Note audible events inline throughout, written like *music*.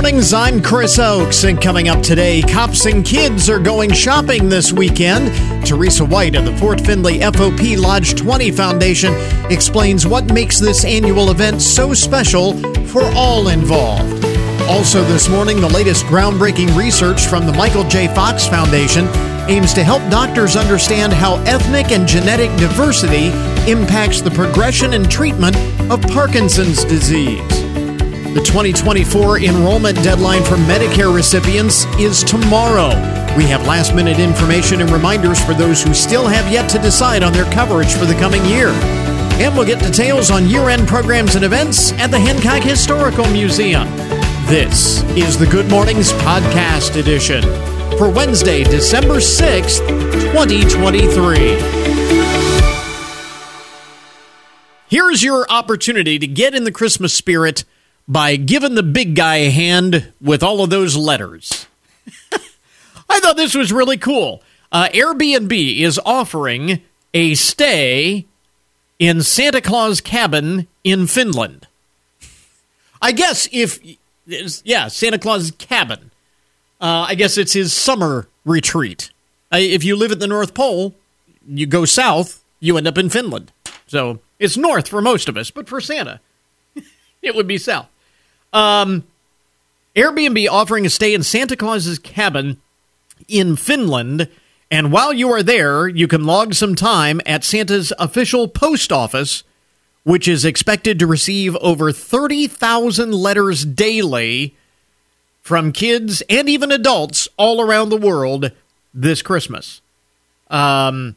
mornings. I'm Chris Oakes, and coming up today, cops and kids are going shopping this weekend. Teresa White of the Fort Findlay FOP Lodge 20 Foundation explains what makes this annual event so special for all involved. Also, this morning, the latest groundbreaking research from the Michael J. Fox Foundation aims to help doctors understand how ethnic and genetic diversity impacts the progression and treatment of Parkinson's disease. The 2024 enrollment deadline for Medicare recipients is tomorrow. We have last minute information and reminders for those who still have yet to decide on their coverage for the coming year. And we'll get details on year end programs and events at the Hancock Historical Museum. This is the Good Mornings Podcast Edition for Wednesday, December 6th, 2023. Here's your opportunity to get in the Christmas spirit by giving the big guy a hand with all of those letters. *laughs* I thought this was really cool. Uh, Airbnb is offering a stay in Santa Claus cabin in Finland. I guess if, yeah, Santa Claus cabin. Uh, I guess it's his summer retreat. Uh, if you live at the North Pole, you go south, you end up in Finland. So it's north for most of us, but for Santa, *laughs* it would be south. Um, Airbnb offering a stay in Santa Claus's cabin in Finland. And while you are there, you can log some time at Santa's official post office, which is expected to receive over 30,000 letters daily from kids and even adults all around the world this Christmas. Um,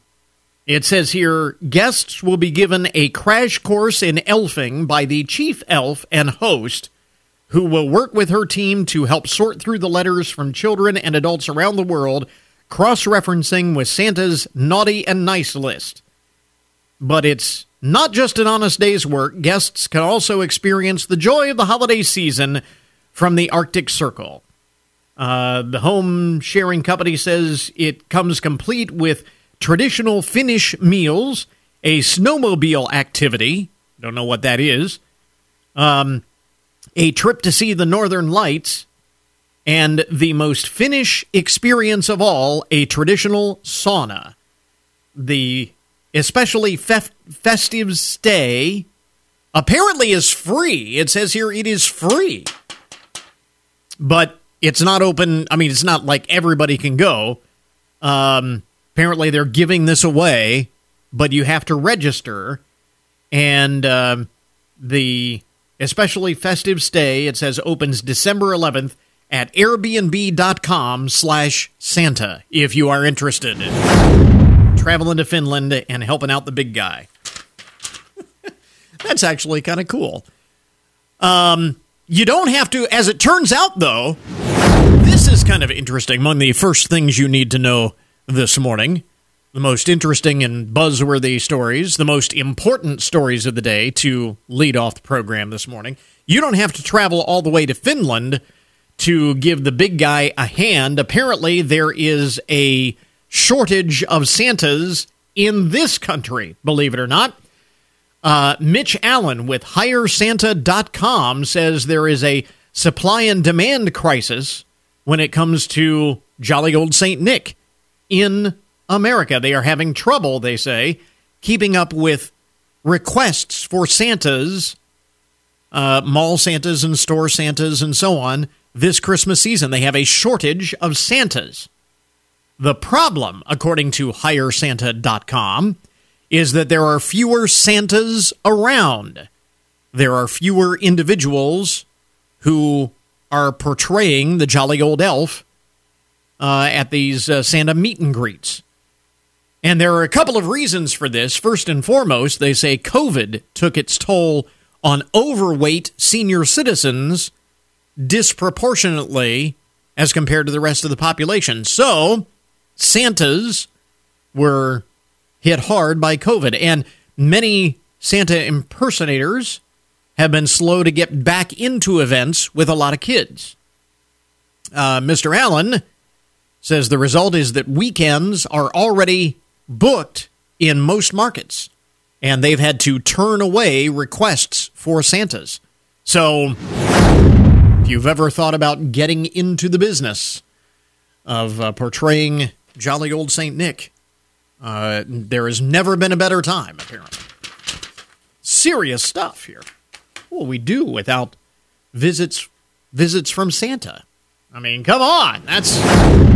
it says here guests will be given a crash course in elfing by the chief elf and host who will work with her team to help sort through the letters from children and adults around the world, cross referencing with Santa's naughty and nice list. But it's not just an honest day's work, guests can also experience the joy of the holiday season from the Arctic Circle. Uh, the home sharing company says it comes complete with traditional Finnish meals, a snowmobile activity, don't know what that is, um, a trip to see the Northern Lights, and the most Finnish experience of all, a traditional sauna. The especially fef- festive stay apparently is free. It says here it is free. But it's not open. I mean, it's not like everybody can go. Um, apparently, they're giving this away, but you have to register. And uh, the especially festive stay. It says opens December 11th at airbnb.com slash Santa if you are interested. Traveling to Finland and helping out the big guy. *laughs* That's actually kind of cool. Um, you don't have to, as it turns out, though, this is kind of interesting. Among the first things you need to know this morning the most interesting and buzzworthy stories, the most important stories of the day to lead off the program this morning. You don't have to travel all the way to Finland to give the big guy a hand. Apparently, there is a shortage of Santas in this country, believe it or not. Uh, Mitch Allen with HireSanta.com says there is a supply and demand crisis when it comes to jolly old St. Nick in America. They are having trouble, they say, keeping up with requests for Santas, uh, mall Santas and store Santas and so on this Christmas season. They have a shortage of Santas. The problem, according to HireSanta.com, is that there are fewer Santas around. There are fewer individuals who are portraying the jolly old elf uh, at these uh, Santa meet and greets. And there are a couple of reasons for this. First and foremost, they say COVID took its toll on overweight senior citizens disproportionately as compared to the rest of the population. So, Santas were hit hard by COVID, and many Santa impersonators have been slow to get back into events with a lot of kids. Uh, Mr. Allen says the result is that weekends are already booked in most markets, and they've had to turn away requests for Santas. So, if you've ever thought about getting into the business of uh, portraying jolly old Saint Nick, uh, there has never been a better time. Apparently, serious stuff here. What will we do without visits visits from Santa? I mean, come on, that's.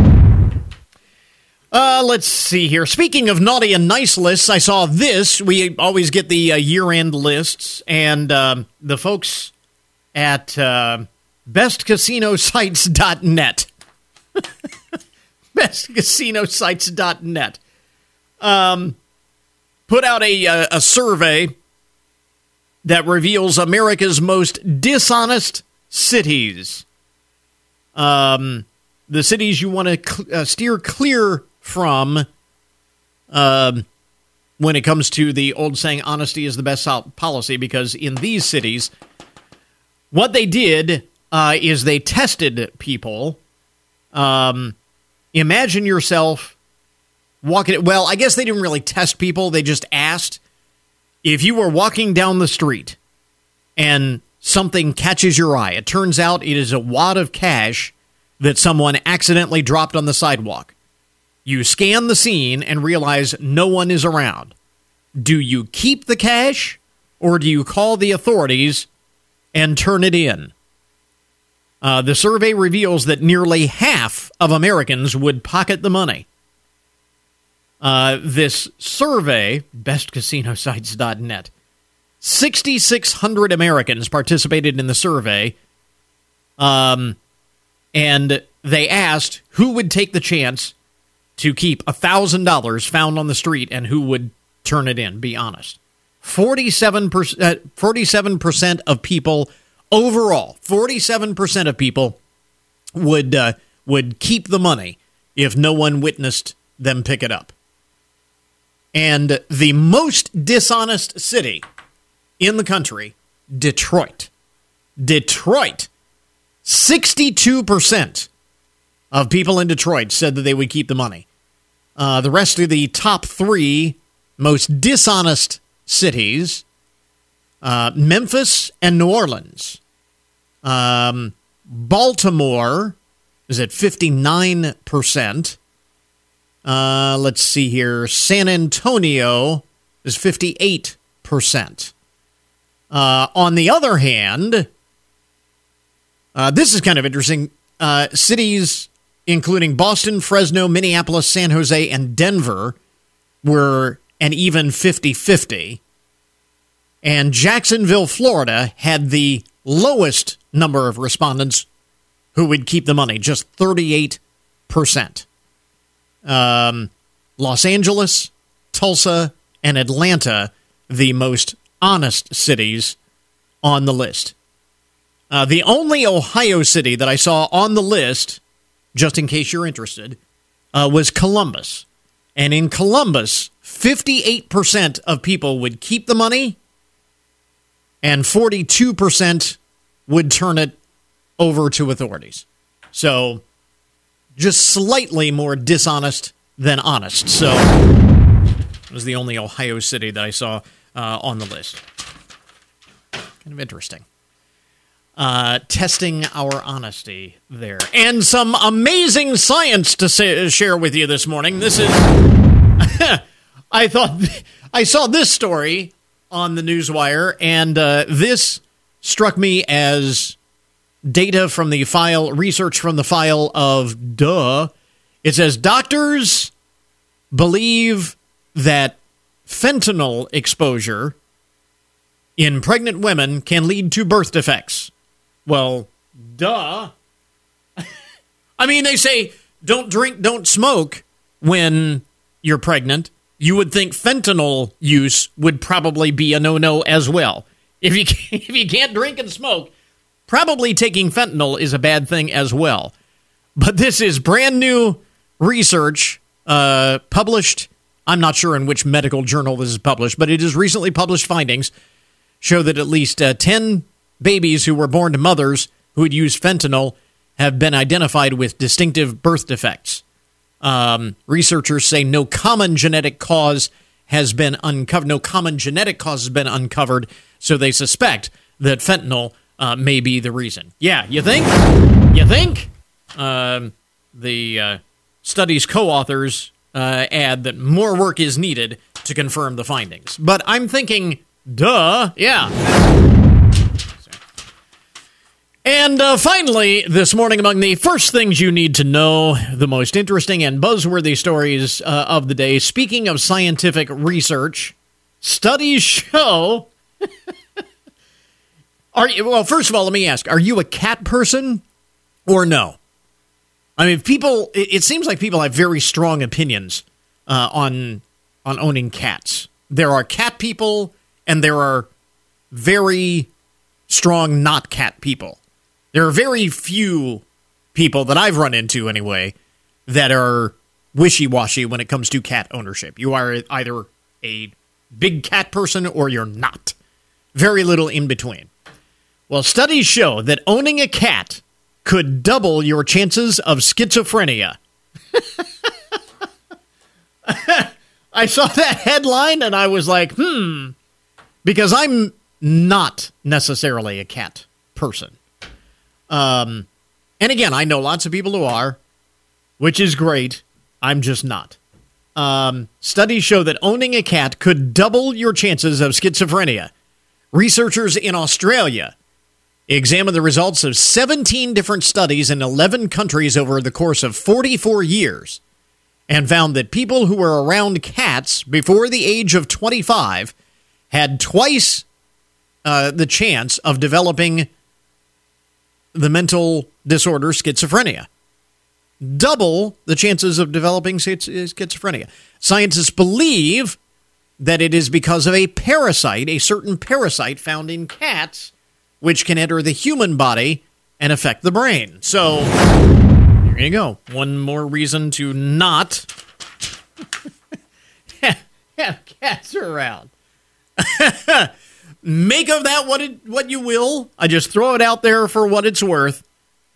Uh, let's see here. Speaking of naughty and nice lists, I saw this. We always get the uh, year end lists, and uh, the folks at uh, bestcasinosites.net. *laughs* bestcasinosites.net um, put out a, a, a survey that reveals America's most dishonest cities. Um, the cities you want to cl- uh, steer clear from um, when it comes to the old saying, honesty is the best policy, because in these cities, what they did uh, is they tested people. Um, imagine yourself walking. Well, I guess they didn't really test people, they just asked if you were walking down the street and something catches your eye. It turns out it is a wad of cash that someone accidentally dropped on the sidewalk. You scan the scene and realize no one is around. Do you keep the cash or do you call the authorities and turn it in? Uh, the survey reveals that nearly half of Americans would pocket the money. Uh, this survey, bestcasinosites.net, 6,600 Americans participated in the survey. Um, and they asked who would take the chance to keep a $1,000 found on the street and who would turn it in, be honest. 47%, uh, 47% of people overall, 47% of people would uh, would keep the money if no one witnessed them pick it up. And the most dishonest city in the country, Detroit. Detroit. 62% of people in Detroit said that they would keep the money. Uh, the rest of the top three most dishonest cities uh, Memphis and New Orleans. Um, Baltimore is at 59%. Uh, let's see here. San Antonio is 58%. Uh, on the other hand, uh, this is kind of interesting. Uh, cities including Boston, Fresno, Minneapolis, San Jose, and Denver, were an even 50 50. And Jacksonville, Florida, had the lowest number of respondents who would keep the money, just 38%. Um, Los Angeles, Tulsa, and Atlanta, the most honest cities on the list. Uh, the only Ohio city that I saw on the list just in case you're interested, uh, was Columbus. And in Columbus, 58% of people would keep the money, and 42% would turn it over to authorities. So, just slightly more dishonest than honest. So, it was the only Ohio city that I saw uh, on the list. Kind of interesting uh, testing our honesty there. And some amazing science to say, share with you this morning. This is. *laughs* I thought. I saw this story on the Newswire, and uh, this struck me as data from the file, research from the file of duh. It says doctors believe that fentanyl exposure in pregnant women can lead to birth defects. Well, duh. *laughs* I mean, they say don't drink, don't smoke when you're pregnant. You would think fentanyl use would probably be a no-no as well. If you *laughs* if you can't drink and smoke, probably taking fentanyl is a bad thing as well. But this is brand new research uh, published. I'm not sure in which medical journal this is published, but it is recently published findings show that at least uh, 10 babies who were born to mothers who had used fentanyl have been identified with distinctive birth defects. Um, researchers say no common genetic cause has been uncovered. No common genetic cause has been uncovered, so they suspect that fentanyl uh, may be the reason. Yeah, you think? You think? Um, the uh, study's co authors uh, add that more work is needed to confirm the findings. But I'm thinking, duh, yeah. And uh, finally, this morning, among the first things you need to know, the most interesting and buzzworthy stories uh, of the day. Speaking of scientific research, studies show. *laughs* are you, well, first of all, let me ask: Are you a cat person or no? I mean, people. It, it seems like people have very strong opinions uh, on on owning cats. There are cat people, and there are very strong not cat people. There are very few people that I've run into, anyway, that are wishy washy when it comes to cat ownership. You are either a big cat person or you're not. Very little in between. Well, studies show that owning a cat could double your chances of schizophrenia. *laughs* I saw that headline and I was like, hmm, because I'm not necessarily a cat person. Um, and again, I know lots of people who are, which is great. I'm just not. Um, studies show that owning a cat could double your chances of schizophrenia. Researchers in Australia examined the results of 17 different studies in 11 countries over the course of 44 years and found that people who were around cats before the age of 25 had twice uh, the chance of developing the mental disorder schizophrenia. Double the chances of developing schizophrenia. Scientists believe that it is because of a parasite, a certain parasite found in cats, which can enter the human body and affect the brain. So, there you go. One more reason to not *laughs* have cats around. *laughs* Make of that what it, what you will. I just throw it out there for what it's worth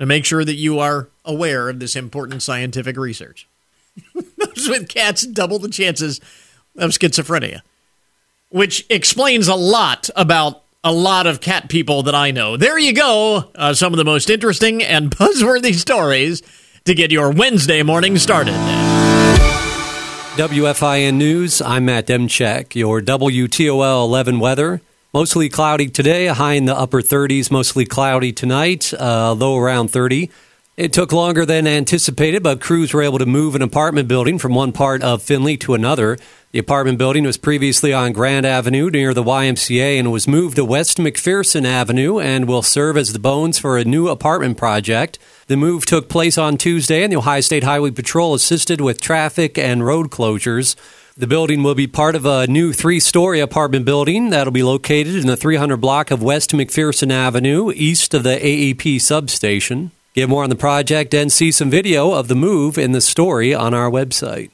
to make sure that you are aware of this important scientific research. *laughs* Those with cats double the chances of schizophrenia, which explains a lot about a lot of cat people that I know. There you go. Uh, some of the most interesting and *laughs* buzzworthy stories to get your Wednesday morning started. WFIN News, I'm Matt Demchek. Your WTOL 11 weather. Mostly cloudy today, a high in the upper 30s. Mostly cloudy tonight, uh, low around 30. It took longer than anticipated, but crews were able to move an apartment building from one part of Findlay to another. The apartment building was previously on Grand Avenue near the YMCA and was moved to West McPherson Avenue and will serve as the bones for a new apartment project. The move took place on Tuesday, and the Ohio State Highway Patrol assisted with traffic and road closures. The building will be part of a new three story apartment building that'll be located in the 300 block of West McPherson Avenue, east of the AEP substation. Get more on the project and see some video of the move in the story on our website.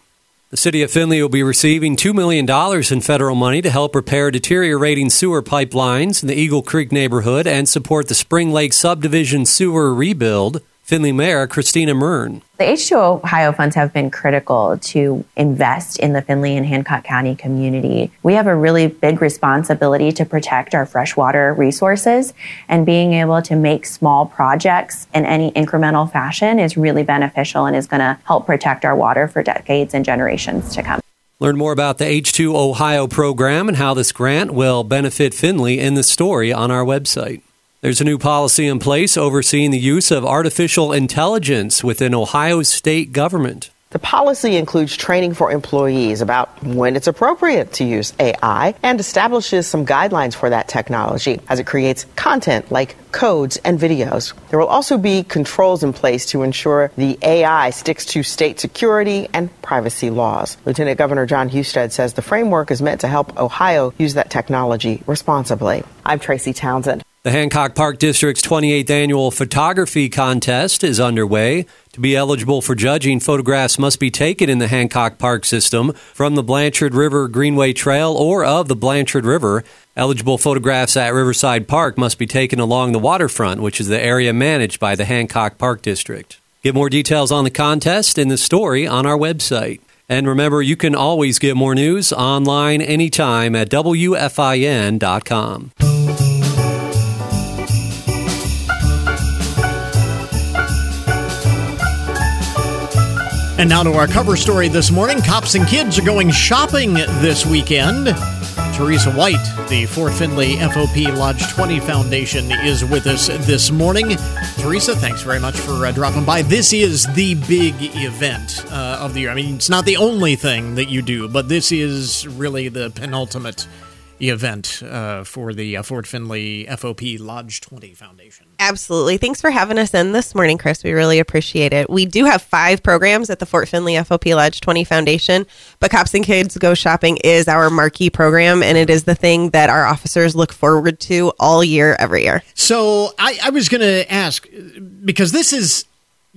The city of Findlay will be receiving $2 million in federal money to help repair deteriorating sewer pipelines in the Eagle Creek neighborhood and support the Spring Lake subdivision sewer rebuild. Findlay Mayor Christina Muryn. The H2 Ohio funds have been critical to invest in the Findlay and Hancock County community. We have a really big responsibility to protect our freshwater resources, and being able to make small projects in any incremental fashion is really beneficial and is going to help protect our water for decades and generations to come. Learn more about the H2 Ohio program and how this grant will benefit Findlay in the story on our website. There's a new policy in place overseeing the use of artificial intelligence within Ohio's state government. The policy includes training for employees about when it's appropriate to use AI and establishes some guidelines for that technology as it creates content like codes and videos. There will also be controls in place to ensure the AI sticks to state security and privacy laws. Lieutenant Governor Jon Husted says the framework is meant to help Ohio use that technology responsibly. I'm Tracy Townsend. The Hancock Park District's 28th annual photography contest is underway. To be eligible for judging, photographs must be taken in the Hancock Park system from the Blanchard River Greenway Trail or of the Blanchard River. Eligible photographs at Riverside Park must be taken along the waterfront, which is the area managed by the Hancock Park District. Get more details on the contest in the story on our website. And remember, you can always get more news online anytime at WFIN.com. And now to our cover story this morning. Cops and kids are going shopping this weekend. Teresa White, the Fort Findlay FOP Lodge 20 Foundation, is with us this morning. Teresa, thanks very much for uh, dropping by. This is the big event uh, of the year. I mean, it's not the only thing that you do, but this is really the penultimate event uh, for the uh, Fort Findlay FOP Lodge 20 Foundation. Absolutely. Thanks for having us in this morning, Chris. We really appreciate it. We do have five programs at the Fort Findlay FOP Lodge 20 Foundation, but Cops and Kids Go Shopping is our marquee program, and it is the thing that our officers look forward to all year, every year. So I, I was going to ask because this is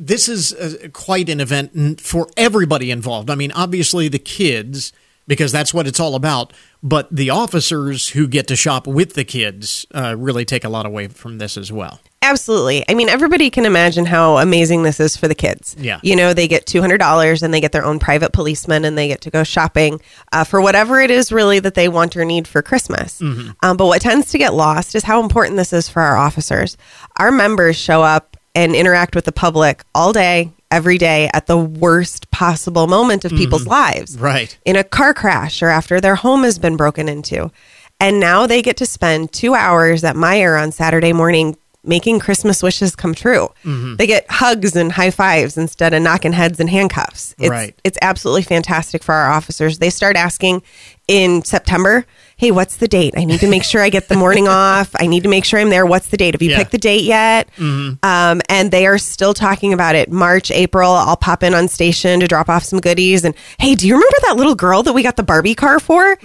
this is uh, quite an event for everybody involved. I mean, obviously the kids because that's what it's all about. But the officers who get to shop with the kids uh, really take a lot away from this as well. Absolutely. I mean, everybody can imagine how amazing this is for the kids. Yeah. You know, they get $200 and they get their own private policeman and they get to go shopping uh, for whatever it is really that they want or need for Christmas. Mm-hmm. Um, but what tends to get lost is how important this is for our officers. Our members show up and interact with the public all day, every day at the worst possible moment of people's mm-hmm. lives. Right. In a car crash or after their home has been broken into. And now they get to spend two hours at Meijer on Saturday morning making Christmas wishes come true. Mm-hmm. They get hugs and high fives instead of knocking heads and handcuffs. It's, Right. It's absolutely fantastic for our officers. They start asking in September, hey, what's the date? I need to make sure I get the morning *laughs* off. I need to make sure I'm there. What's the date? Have you Yeah. picked the date yet? Um, and they are still talking about it. March, April, I'll pop in on station to drop off some goodies. And hey, do you remember that little girl that we got the Barbie car for?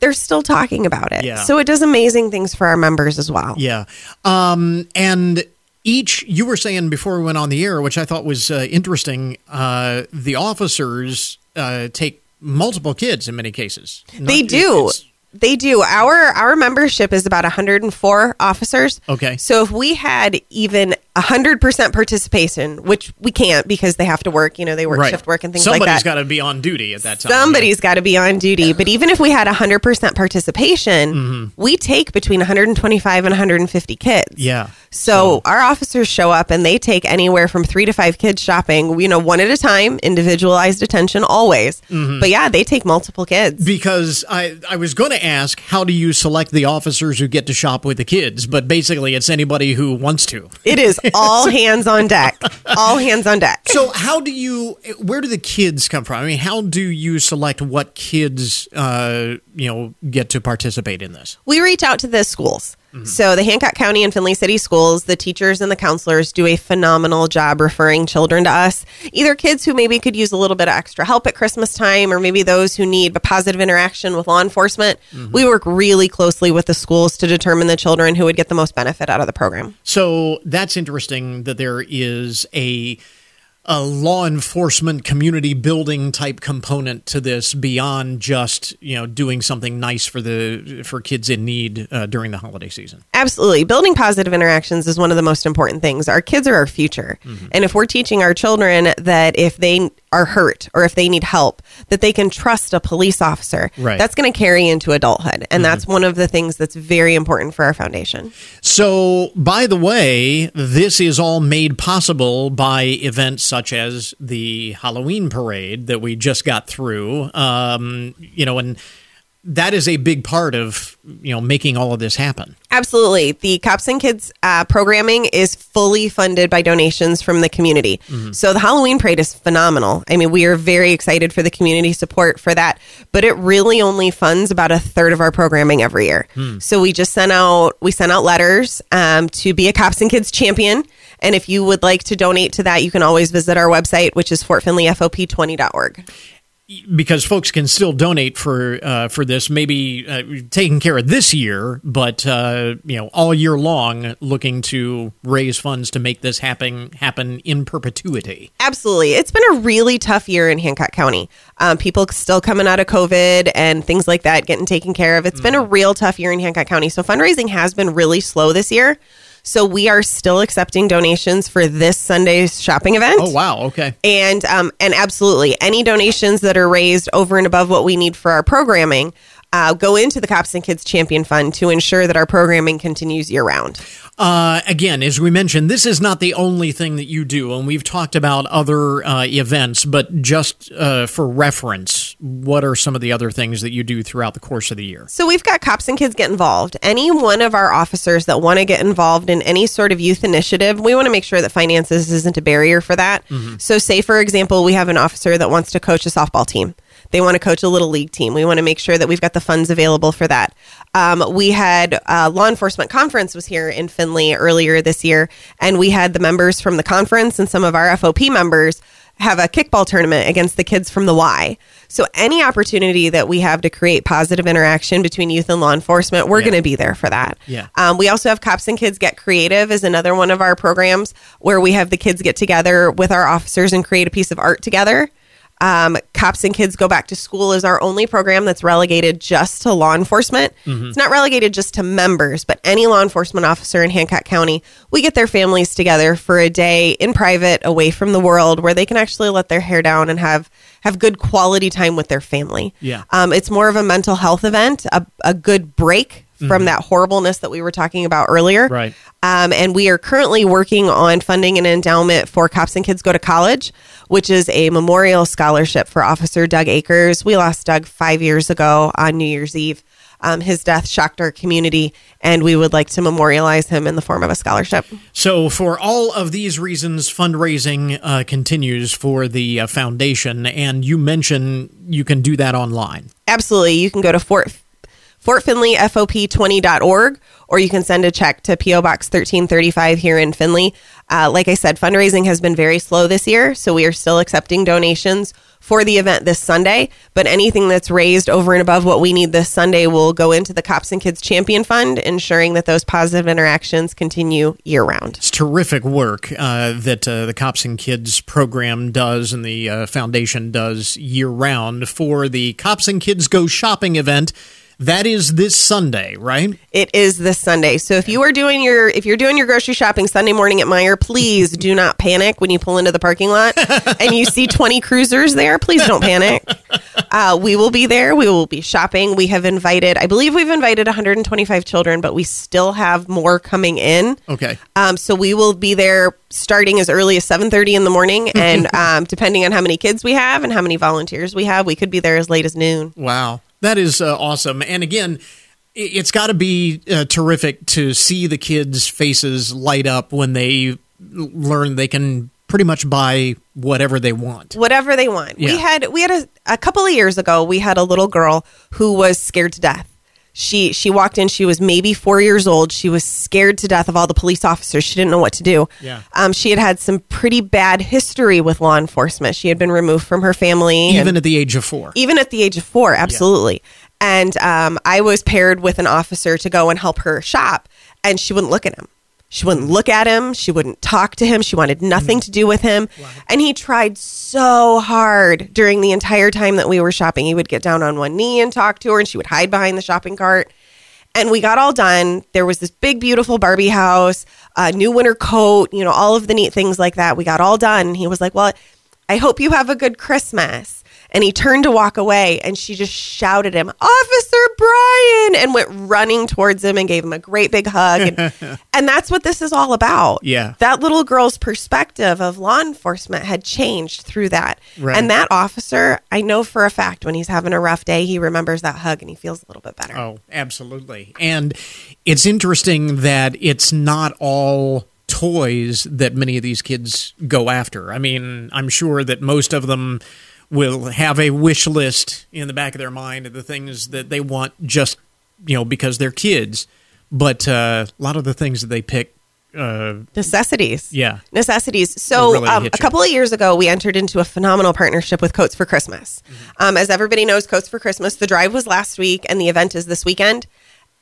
They're still talking about it. Yeah. So it does amazing things for our members as well. Yeah. Um, and each, you were saying before we went on the air, which I thought was uh, interesting, uh, the officers uh, take multiple kids in many cases. They do. it's- They do. Our our membership is about 104 officers. Okay. So if we had even 100% participation, which we can't because they have to work, you know, they work Right. shift work and things Somebody's like that. Somebody's got to be on duty at that time. Somebody's got to be on duty. But even if we had 100% participation, Mm-hmm. we take between 125 and 150 kids. Yeah. So, our officers show up and they take anywhere from three to five kids shopping, you know, one at a time, individualized attention always. Mm-hmm. But yeah, they take multiple kids. because I, I was going to ask how do you select the officers who get to shop with the kids but basically it's anybody who wants to It is *laughs* all hands on deck. All hands on deck. so how do you where do the kids come from i mean how do you select what kids uh, you know get to participate in this we reach out to the schools. Mm-hmm. So the Hancock County and Findlay City schools, the teachers and the counselors do a phenomenal job referring children to us. Either kids who maybe could use a little bit of extra help at Christmas time, or maybe those who need a positive interaction with law enforcement. Mm-hmm. We work really closely with the schools to determine the children who would get the most benefit out of the program. so that's interesting that there is a a law enforcement community building type component to this beyond just you know doing something nice for the for kids in need uh, during the holiday season Absolutely. Building positive interactions is one of the most important things. Our kids are our future. Mm-hmm. And if we're teaching our children that if they are hurt or if they need help, that they can trust a police officer, Right. that's going to carry into adulthood. And that's one of the things that's very important for our foundation. So, by the way, this is all made possible by events such as the Halloween parade that we just got through. Um, you know, and that is a big part of you know making all of this happen. Absolutely. The Cops and Kids uh, programming is fully funded by donations from the community. So the Halloween parade is phenomenal. I mean, we are very excited for the community support for that, but it really only funds about a third of our programming every year. So we just sent out we sent out letters um, to be a Cops and Kids champion. And if you would like to donate to that, you can always visit our website, which is fortfindlayfop20.org. because folks can still donate for uh, for this, maybe uh, taking care of this year, but uh, you know all year long, looking to raise funds to make this happen happen in perpetuity. Absolutely. It's been a really tough year in Hancock County. Um, people still coming out of COVID and things like that getting taken care of. It's been a real tough year in Hancock County. So fundraising has been really slow this year. So we are still accepting donations for this Sunday's shopping event. Oh wow, okay, And um, and absolutely, any donations that are raised over and above what we need for our programming uh, go into the Cops and Kids Champion Fund to ensure that our programming continues year round. Uh, again, as we mentioned, this is not the only thing that you do, and we've talked about other uh, events, but just uh, for reference, what are some of the other things that you do throughout the course of the year? So we've got Cops and Kids Get Involved. Any one of our officers that want to get involved in any sort of youth initiative, we want to make sure that finances isn't a barrier for that. So, say, for example, we have an officer that wants to coach a softball team. They want to coach a little league team. We want to make sure that we've got the funds available for that. Um, we had uh, law enforcement conference was here in Findlay earlier this year, and we had the members from the conference and some of our FOP members have a kickball tournament against the kids from the Y. So any opportunity that we have to create positive interaction between youth and law enforcement, we're Yeah. going to be there for that. Yeah. Um, we also have Cops and Kids Get Creative is another one of our programs where we have the kids get together with our officers and create a piece of art together. Um, Cops and Kids Go Back to School is our only program that's relegated just to law enforcement. It's not relegated just to members, but any law enforcement officer in Hancock County, we get their families together for a day in private, away from the world, where they can actually let their hair down and have have good quality time with their family. Yeah. Um, it's more of a mental health event, a, a good break from that horribleness that we were talking about earlier. Right. Um, and we are currently working on funding an endowment for Cops and Kids Go to College, which is a memorial scholarship for Officer Doug Akers. We lost Doug five years ago on New Year's Eve. Um, his death shocked our community, and we would like to memorialize him in the form of a scholarship. So, for all of these reasons, fundraising uh, continues for the uh, foundation, and you mentioned you can do that online. Absolutely. You can go to Fort fortfindlayfop20.org or you can send a check to PO Box 1335 here in Findlay. Uh, like I said, fundraising has been very slow this year, so we are still accepting donations for the event this Sunday. But anything that's raised over and above what we need this Sunday will go into the Cops and Kids Champion Fund, ensuring that those positive interactions continue year round. It's terrific work uh, that uh, the Cops and Kids program does and the uh, foundation does year round for the Cops and Kids Go Shopping event. That is this Sunday, right? It is this Sunday. So if you are doing your if you're doing your grocery shopping Sunday morning at Meijer, please do not panic when you pull into the parking lot *laughs* and you see 20 cruisers there. Please don't panic. Uh, we will be there. We will be shopping. We have invited, I believe we've invited 125 children, but we still have more coming in. Okay. Um, so we will be there starting as early as 7.30 in the morning. *laughs* And um, depending on how many kids we have and how many volunteers we have, we could be there as late as noon. Wow. That is uh, awesome. And again, it's got to be uh, terrific to see the kids' faces light up when they learn they can pretty much buy whatever they want. whatever they want. Yeah. We had we had a, a couple of years ago. We had a little girl who was scared to death. She she walked in. She was maybe four years old. She was scared to death of all the police officers. She didn't know what to do. Yeah. Um. She had had some pretty bad history with law enforcement. She had been removed from her family. Even at the age of four. even at the age of four, absolutely. And um, I was paired with an officer to go and help her shop, and she wouldn't look at him. She wouldn't look at him. She wouldn't talk to him. She wanted nothing mm. to do with him. And he tried so hard during the entire time that we were shopping. He would get down on one knee and talk to her, and she would hide behind the shopping cart. And we got all done. There was this big, beautiful Barbie house, a new winter coat, you know, all of the neat things like that. We got all done. And he was like, Well, I hope you have a good Christmas. And he turned to walk away, and she just shouted him, Officer Brian, and went running towards him and gave him a great big hug. And, *laughs* and that's what this is all about. Yeah. That little girl's perspective of law enforcement had changed through that. Right. And that officer, I know for a fact when he's having a rough day, he remembers that hug and he feels a little bit better. Oh, absolutely. And it's interesting that it's not all toys that many of these kids go after. I mean, I'm sure that most of them will have a wish list in the back of their mind of the things that they want just, you know, because they're kids. But uh, a lot of the things that they pick, uh, Necessities. yeah. necessities. So, really um, a couple of years ago, we entered into a phenomenal partnership with Coats for Christmas. Mm-hmm. Um, as everybody knows, Coats for Christmas, the drive was last week and the event is this weekend.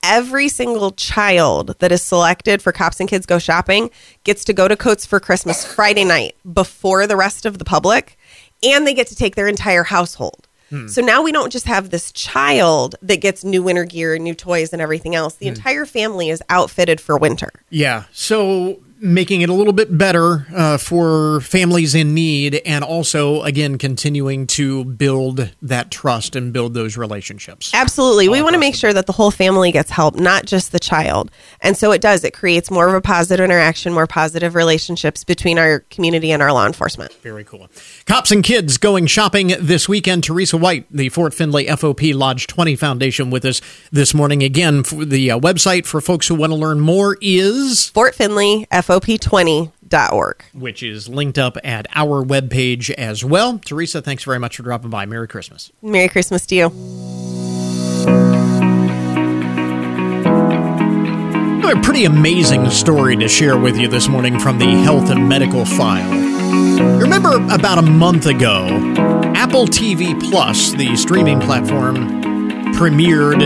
Every single child that is selected for Cops and Kids Go Shopping gets to go to Coats for Christmas Friday night before the rest of the public, and they get to take their entire household. Hmm. So now we don't just have this child that gets new winter gear, new toys, and everything else. The Hmm. entire family is outfitted for winter. Yeah. So making it a little bit better uh, for families in need, and also again continuing to build that trust and build those relationships. Absolutely, we want to make sure that the whole family gets help, not just the child. And so it does. It creates more of a positive interaction, more positive relationships between our community and our law enforcement. Very cool. Cops and kids going shopping this weekend. Teresa White, the Fort Findlay FOP Lodge 20 Foundation, with us this morning. Again, the uh, website for folks who want to learn more is Fort Findlay FOP20.org, which is linked up at our webpage as well. Teresa, thanks very much for dropping by. Merry Christmas. Merry Christmas to you. a pretty amazing story to share with you this morning from the Health and Medical File. Remember about a month ago, Apple TV Plus, the streaming platform, premiered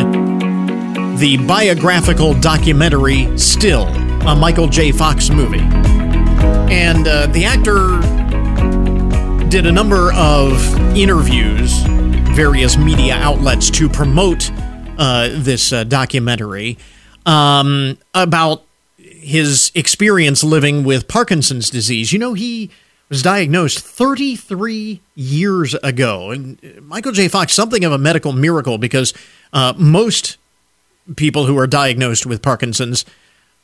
the biographical documentary Still, a Michael J. Fox movie. And uh, the actor did a number of interviews, various media outlets to promote uh, this uh, documentary um, about his experience living with Parkinson's disease. You know, he was diagnosed 33 years ago. And Michael J. Fox, something of a medical miracle because uh, most people who are diagnosed with Parkinson's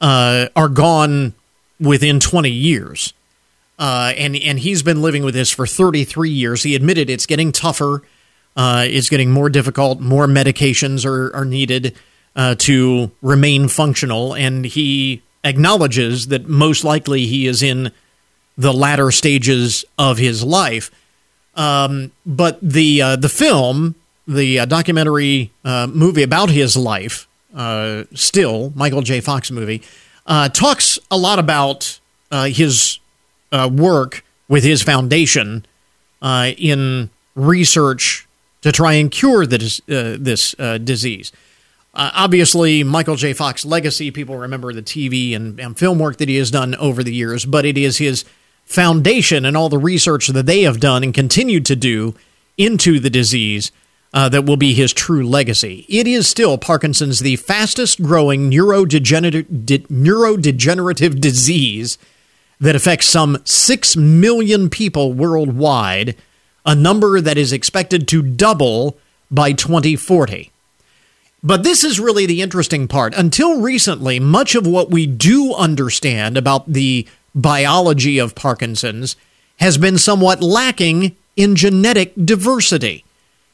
uh, are gone within 20 years. Uh, and and he's been living with this for 33 years. He admitted it's getting tougher. Uh, it's getting more difficult. More medications are, are needed uh, to remain functional. And he acknowledges that most likely he is in the latter stages of his life. Um, but the uh, the film, the uh, documentary uh, movie about his life, uh, still Michael J. Fox movie, uh, talks a lot about uh, his work with his foundation in research to try and cure the, this disease. Uh, obviously, Michael J. Fox legacy, people remember the TV and, and, film work that he has done over the years, but it is his foundation and all the research that they have done and continue to do into the disease uh, that will be his true legacy. It is still Parkinson's the fastest growing neurodegenerative, de- neurodegenerative disease that affects some 6 million people worldwide, a number that is expected to double by 2040. But this is really the interesting part. Until recently, much of what we do understand about the biology of Parkinson's has been somewhat lacking in genetic diversity.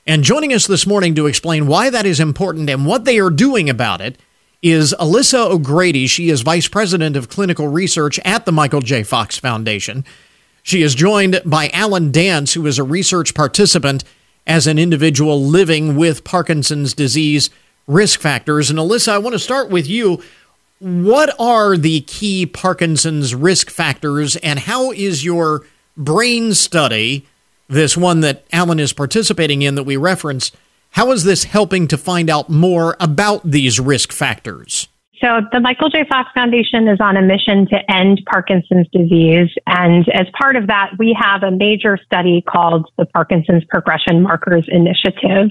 And joining us this morning to explain why that is important and what they are doing about it is Alyssa O'Grady. She is Vice President of Clinical Research at the Michael J. Fox Foundation. She is joined by Alan Dance, who is a research participant as an individual living with Parkinson's disease risk factors. And Alyssa, I want to start with you. What are the key Parkinson's risk factors, and how is your brain study, this one that Alan is participating in that we reference, how is this helping to find out more about these risk factors? So, the Michael J. Fox Foundation is on a mission to end Parkinson's disease. And as part of that, we have a major study called the Parkinson's Progression Markers Initiative.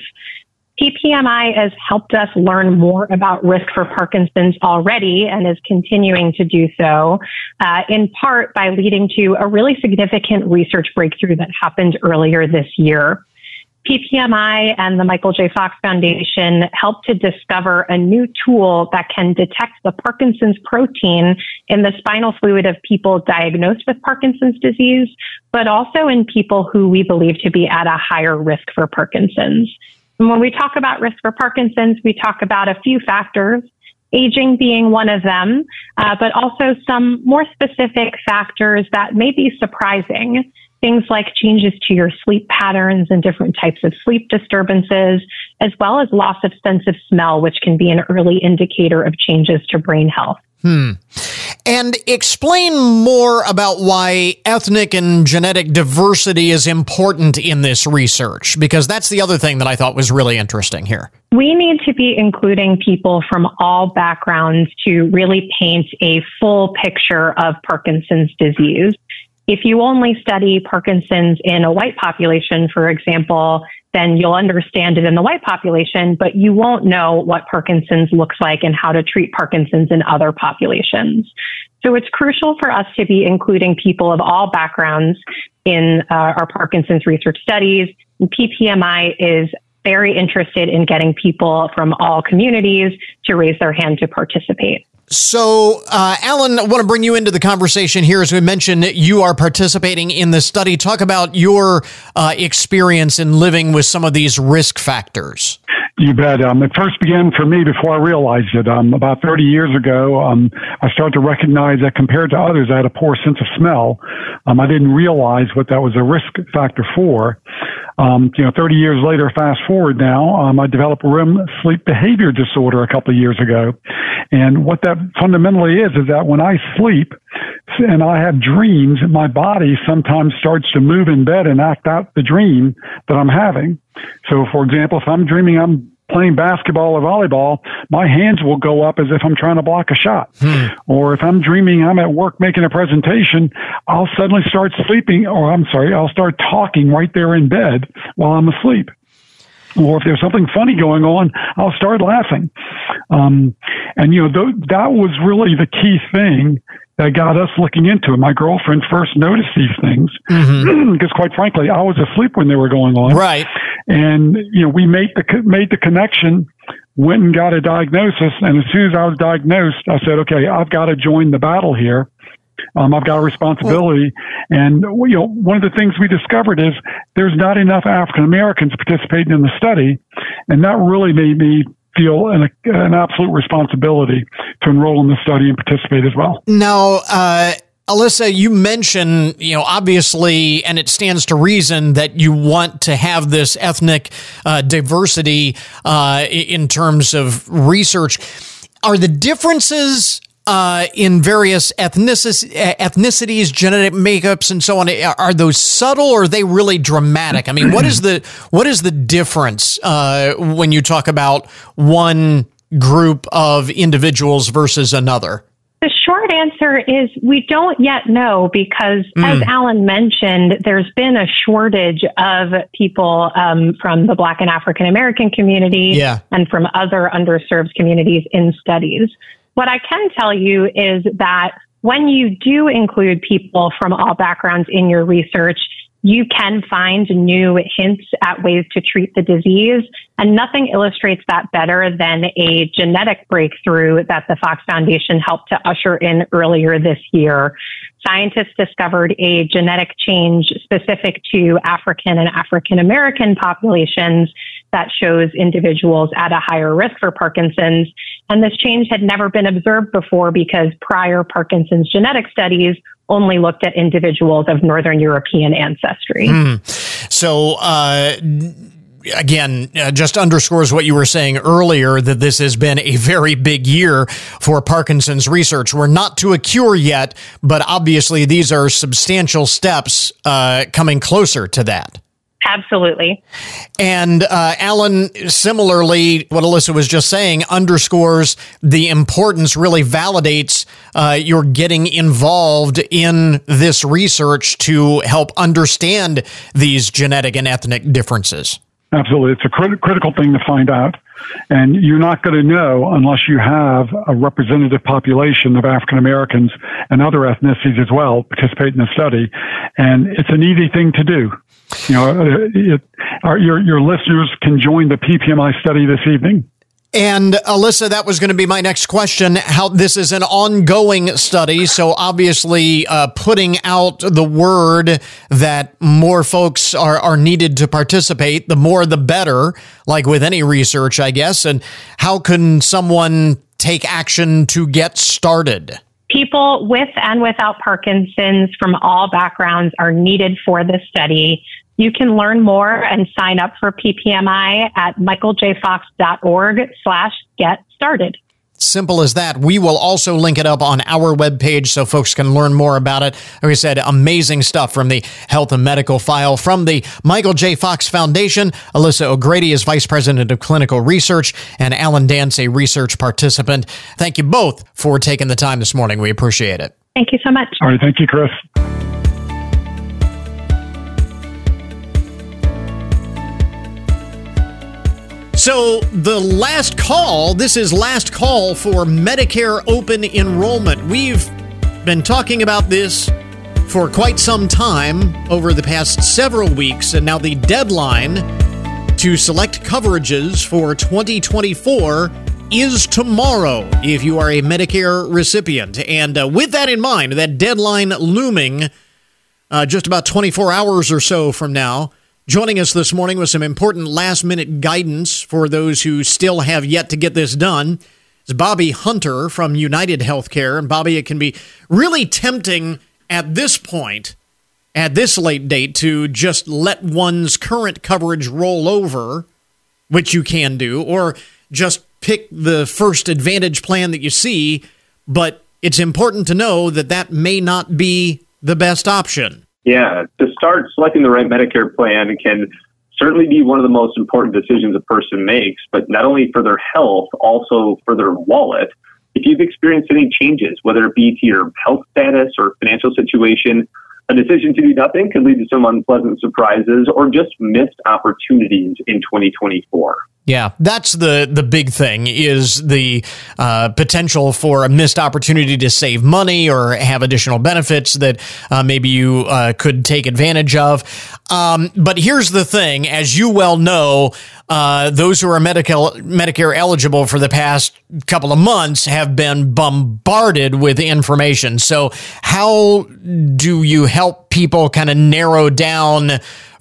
PPMI has helped us learn more about risk for Parkinson's already and is continuing to do so, uh, in part by leading to a really significant research breakthrough that happened earlier this year. PPMI and the Michael J. Fox Foundation helped to discover a new tool that can detect the Parkinson's protein in the spinal fluid of people diagnosed with Parkinson's disease, but also in people who we believe to be at a higher risk for Parkinson's. And when we talk about risk for Parkinson's, we talk about a few factors, aging being one of them, uh, but also some more specific factors that may be surprising. Things like changes to your sleep patterns and different types of sleep disturbances, as well as loss of sense of smell, which can be an early indicator of changes to brain health. Hmm. And explain more about why ethnic and genetic diversity is important in this research, because that's the other thing that I thought was really interesting here. We need to be including people from all backgrounds to really paint a full picture of Parkinson's disease. If you only study Parkinson's in a white population, for example, then you'll understand it in the white population, but you won't know what Parkinson's looks like and how to treat Parkinson's in other populations. So it's crucial for us to be including people of all backgrounds in uh, our Parkinson's research studies. And PPMI is very interested in getting people from all communities to raise their hand to participate. So, uh, Alan, I want to bring you into the conversation here. As we mentioned, you are participating in this study. Talk about your uh, experience in living with some of these risk factors. You bet. Um, it first began for me before I realized it. Um, about 30 years ago, um, I started to recognize that compared to others, I had a poor sense of smell. Um, I didn't realize what that was a risk factor for. Um, you know, 30 years later, fast forward now, um, I developed REM sleep behavior disorder a couple of years ago. And what that fundamentally is, is that when I sleep and I have dreams, my body sometimes starts to move in bed and act out the dream that I'm having. So, for example, if I'm dreaming I'm playing basketball or volleyball, my hands will go up as if I'm trying to block a shot. Hmm. Or if I'm dreaming I'm at work making a presentation, I'll suddenly start sleeping, or I'm sorry, I'll start talking right there in bed while I'm asleep. Or if there's something funny going on, I'll start laughing. Um, and, you know, th- that was really the key thing that got us looking into it. My girlfriend first noticed these things because, mm-hmm. *clears throat* quite frankly, I was asleep when they were going on. Right. And you know, we made the made the connection, went and got a diagnosis, and as soon as I was diagnosed, I said, "Okay, I've got to join the battle here." Um, I've got a responsibility. And, you know, one of the things we discovered is there's not enough African Americans participating in the study. And that really made me feel an, an absolute responsibility to enroll in the study and participate as well. Now, uh, Alyssa, you mentioned, you know, obviously, and it stands to reason that you want to have this ethnic uh, diversity uh, in terms of research. Are the differences uh, in various ethnicities, genetic makeups, and so on, are those subtle or are they really dramatic? I mean, what is the what is the difference uh, when you talk about one group of individuals versus another? The short answer is we don't yet know because, mm. as Alan mentioned, there's been a shortage of people um, from the Black and African American community yeah. and from other underserved communities in studies. What I can tell you is that when you do include people from all backgrounds in your research, you can find new hints at ways to treat the disease. And nothing illustrates that better than a genetic breakthrough that the Fox Foundation helped to usher in earlier this year. Scientists discovered a genetic change specific to African and African American populations that shows individuals at a higher risk for Parkinson's. And this change had never been observed before because prior Parkinson's genetic studies only looked at individuals of Northern European ancestry. Mm. So, uh, again, uh, just underscores what you were saying earlier that this has been a very big year for Parkinson's research. We're not to a cure yet, but obviously these are substantial steps uh, coming closer to that. Absolutely. And uh, Alan, similarly, what Alyssa was just saying underscores the importance, really validates uh, your getting involved in this research to help understand these genetic and ethnic differences. Absolutely. It's a crit- critical thing to find out. And you're not going to know unless you have a representative population of African Americans and other ethnicities as well participate in the study. And it's an easy thing to do. You know, uh, it, our, your, your listeners can join the PPMI study this evening. And Alyssa, that was going to be my next question. How this is an ongoing study, so obviously uh, putting out the word that more folks are are needed to participate, the more the better. Like with any research, I guess. And how can someone take action to get started? People with and without Parkinson's from all backgrounds are needed for this study. You can learn more and sign up for PPMI at michaeljfox.org slash get started. Simple as that. We will also link it up on our webpage so folks can learn more about it. Like I said, amazing stuff from the Health and Medical File from the Michael J. Fox Foundation. Alyssa O'Grady is Vice President of Clinical Research and Alan Dance, a research participant. Thank you both for taking the time this morning. We appreciate it. Thank you so much. All right. Thank you, Chris. So, the last call, this is last call for Medicare open enrollment. We've been talking about this for quite some time over the past several weeks, and now the deadline to select coverages for 2024 is tomorrow if you are a Medicare recipient. And uh, with that in mind, that deadline looming uh, just about 24 hours or so from now, joining us this morning with some important last minute guidance for those who still have yet to get this done is Bobby Hunter from United Healthcare. And Bobby, it can be really tempting at this point, at this late date, to just let one's current coverage roll over, which you can do, or just pick the first advantage plan that you see, but it's important to know that that may not be the best option. Yeah, to start selecting the right Medicare plan can certainly be one of the most important decisions a person makes, but not only for their health, also for their wallet. If you've experienced any changes, whether it be to your health status or financial situation, a decision to do nothing could lead to some unpleasant surprises or just missed opportunities in 2024. Yeah, that's the the big thing is the uh, potential for a missed opportunity to save money or have additional benefits that uh, maybe you uh, could take advantage of. Um, but here's the thing: as you well know, uh, those who are medical Medicare eligible for the past couple of months have been bombarded with information. So, how do you help people kind of narrow down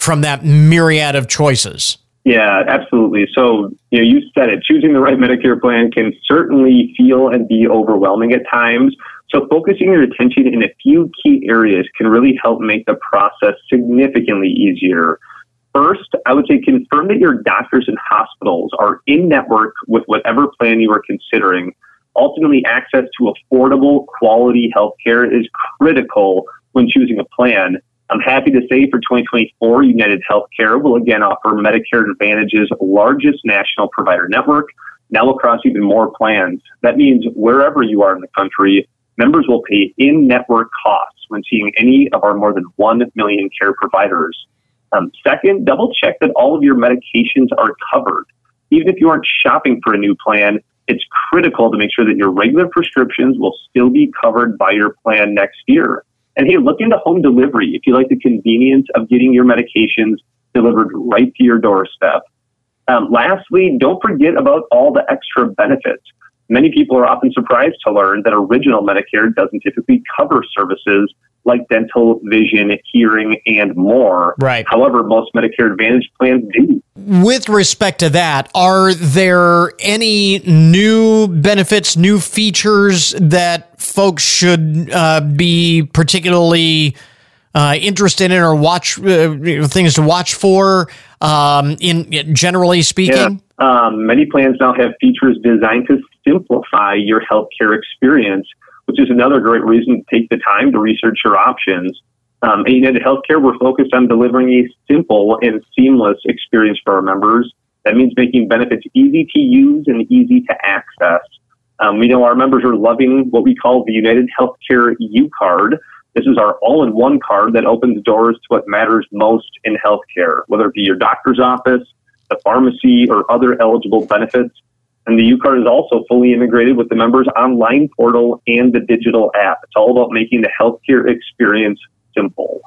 from that myriad of choices? Yeah, absolutely. So, you know, you said it. Choosing the right Medicare plan can certainly feel and be overwhelming at times. So, focusing your attention in a few key areas can really help make the process significantly easier. First, I would say confirm that your doctors and hospitals are in network with whatever plan you are considering. Ultimately, access to affordable, quality healthcare is critical when choosing a plan. I'm happy to say for 2024, United Healthcare will again offer Medicare Advantage's largest national provider network, now across even more plans. That means wherever you are in the country, members will pay in network costs when seeing any of our more than 1 million care providers. Um, second, double check that all of your medications are covered. Even if you aren't shopping for a new plan, it's critical to make sure that your regular prescriptions will still be covered by your plan next year. And hey, look into home delivery if you like the convenience of getting your medications delivered right to your doorstep. Um, lastly, don't forget about all the extra benefits. Many people are often surprised to learn that original Medicare doesn't typically cover services like dental, vision, hearing, and more. Right. However, most Medicare Advantage plans do. With respect to that, are there any new benefits, new features that folks should uh, be particularly uh, interested in or watch uh, things to watch for? Um, in generally speaking, yeah. um, many plans now have features designed to simplify your healthcare experience which is another great reason to take the time to research your options. Um, at United Healthcare, we're focused on delivering a simple and seamless experience for our members. That means making benefits easy to use and easy to access. Um, we know our members are loving what we call the United Healthcare U Card. This is our all in one card that opens doors to what matters most in healthcare, whether it be your doctor's office, the pharmacy, or other eligible benefits. And the UCard is also fully integrated with the members' online portal and the digital app. It's all about making the healthcare experience simple.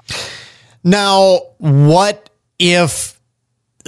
Now, what if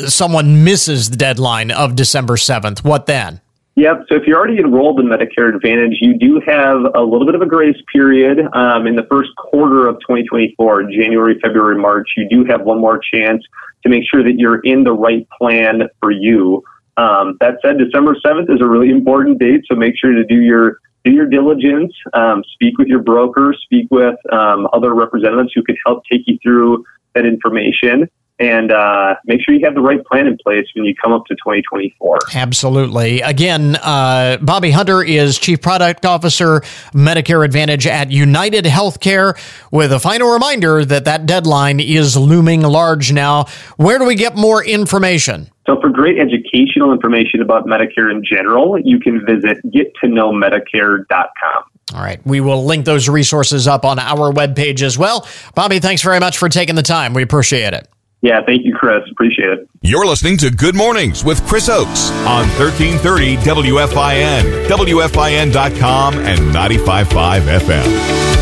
someone misses the deadline of December 7th? What then? Yep. So if you're already enrolled in Medicare Advantage, you do have a little bit of a grace period um, in the first quarter of 2024, January, February, March. You do have one more chance to make sure that you're in the right plan for you. Um, that said, December 7th is a really important date, so make sure to do your do your diligence, um, speak with your broker, speak with um, other representatives who can help take you through that information and uh, make sure you have the right plan in place when you come up to 2024. Absolutely. Again, uh, Bobby Hunter is Chief Product Officer, Medicare Advantage at United Healthcare, with a final reminder that that deadline is looming large now. Where do we get more information? So, for great educational information about Medicare in general, you can visit getknowmedicare.com. All right. We will link those resources up on our webpage as well. Bobby, thanks very much for taking the time. We appreciate it. Yeah, thank you, Chris. Appreciate it. You're listening to Good Mornings with Chris Oaks on 1330 WFIN, WFIN.com, and 95.5 FM.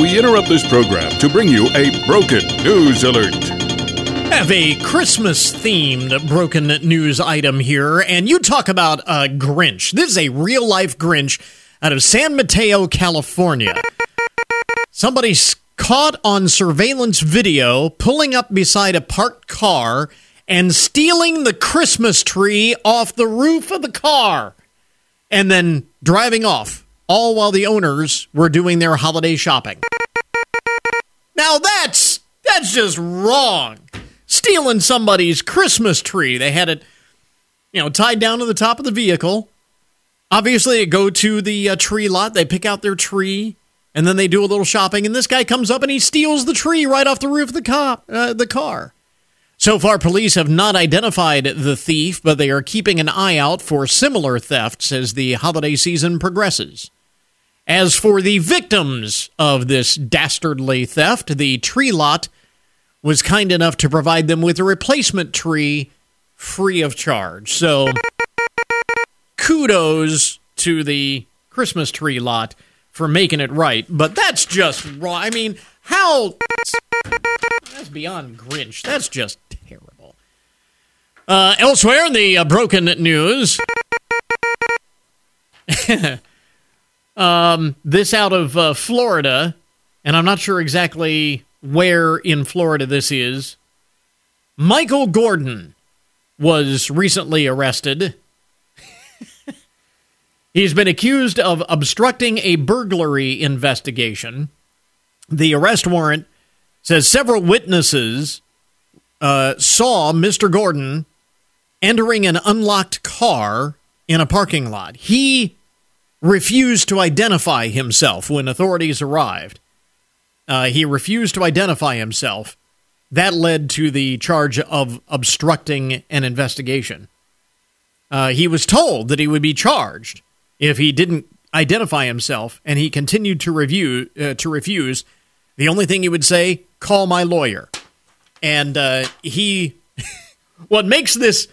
we interrupt this program to bring you a broken news alert. Have a Christmas themed broken news item here, and you talk about a Grinch. This is a real life Grinch out of San Mateo, California. Somebody's caught on surveillance video pulling up beside a parked car and stealing the Christmas tree off the roof of the car and then driving off, all while the owners were doing their holiday shopping. Now that's that's just wrong. Stealing somebody's Christmas tree. They had it, you know, tied down to the top of the vehicle. Obviously, they go to the uh, tree lot. They pick out their tree, and then they do a little shopping. And this guy comes up and he steals the tree right off the roof of the cop, uh, the car. So far, police have not identified the thief, but they are keeping an eye out for similar thefts as the holiday season progresses. As for the victims of this dastardly theft, the tree lot was kind enough to provide them with a replacement tree free of charge. So, kudos to the Christmas tree lot for making it right, but that's just wrong. I mean, how. That's beyond Grinch. That's just terrible. Uh, elsewhere in the uh, broken news, *laughs* um, this out of uh, Florida, and I'm not sure exactly where in Florida this is. Michael Gordon was recently arrested. He's been accused of obstructing a burglary investigation. The arrest warrant says several witnesses uh, saw Mr. Gordon entering an unlocked car in a parking lot. He refused to identify himself when authorities arrived. Uh, he refused to identify himself. That led to the charge of obstructing an investigation. Uh, he was told that he would be charged if he didn't identify himself, and he continued to review uh, to refuse. The only thing he would say, "Call my lawyer." And uh, he, *laughs* what makes this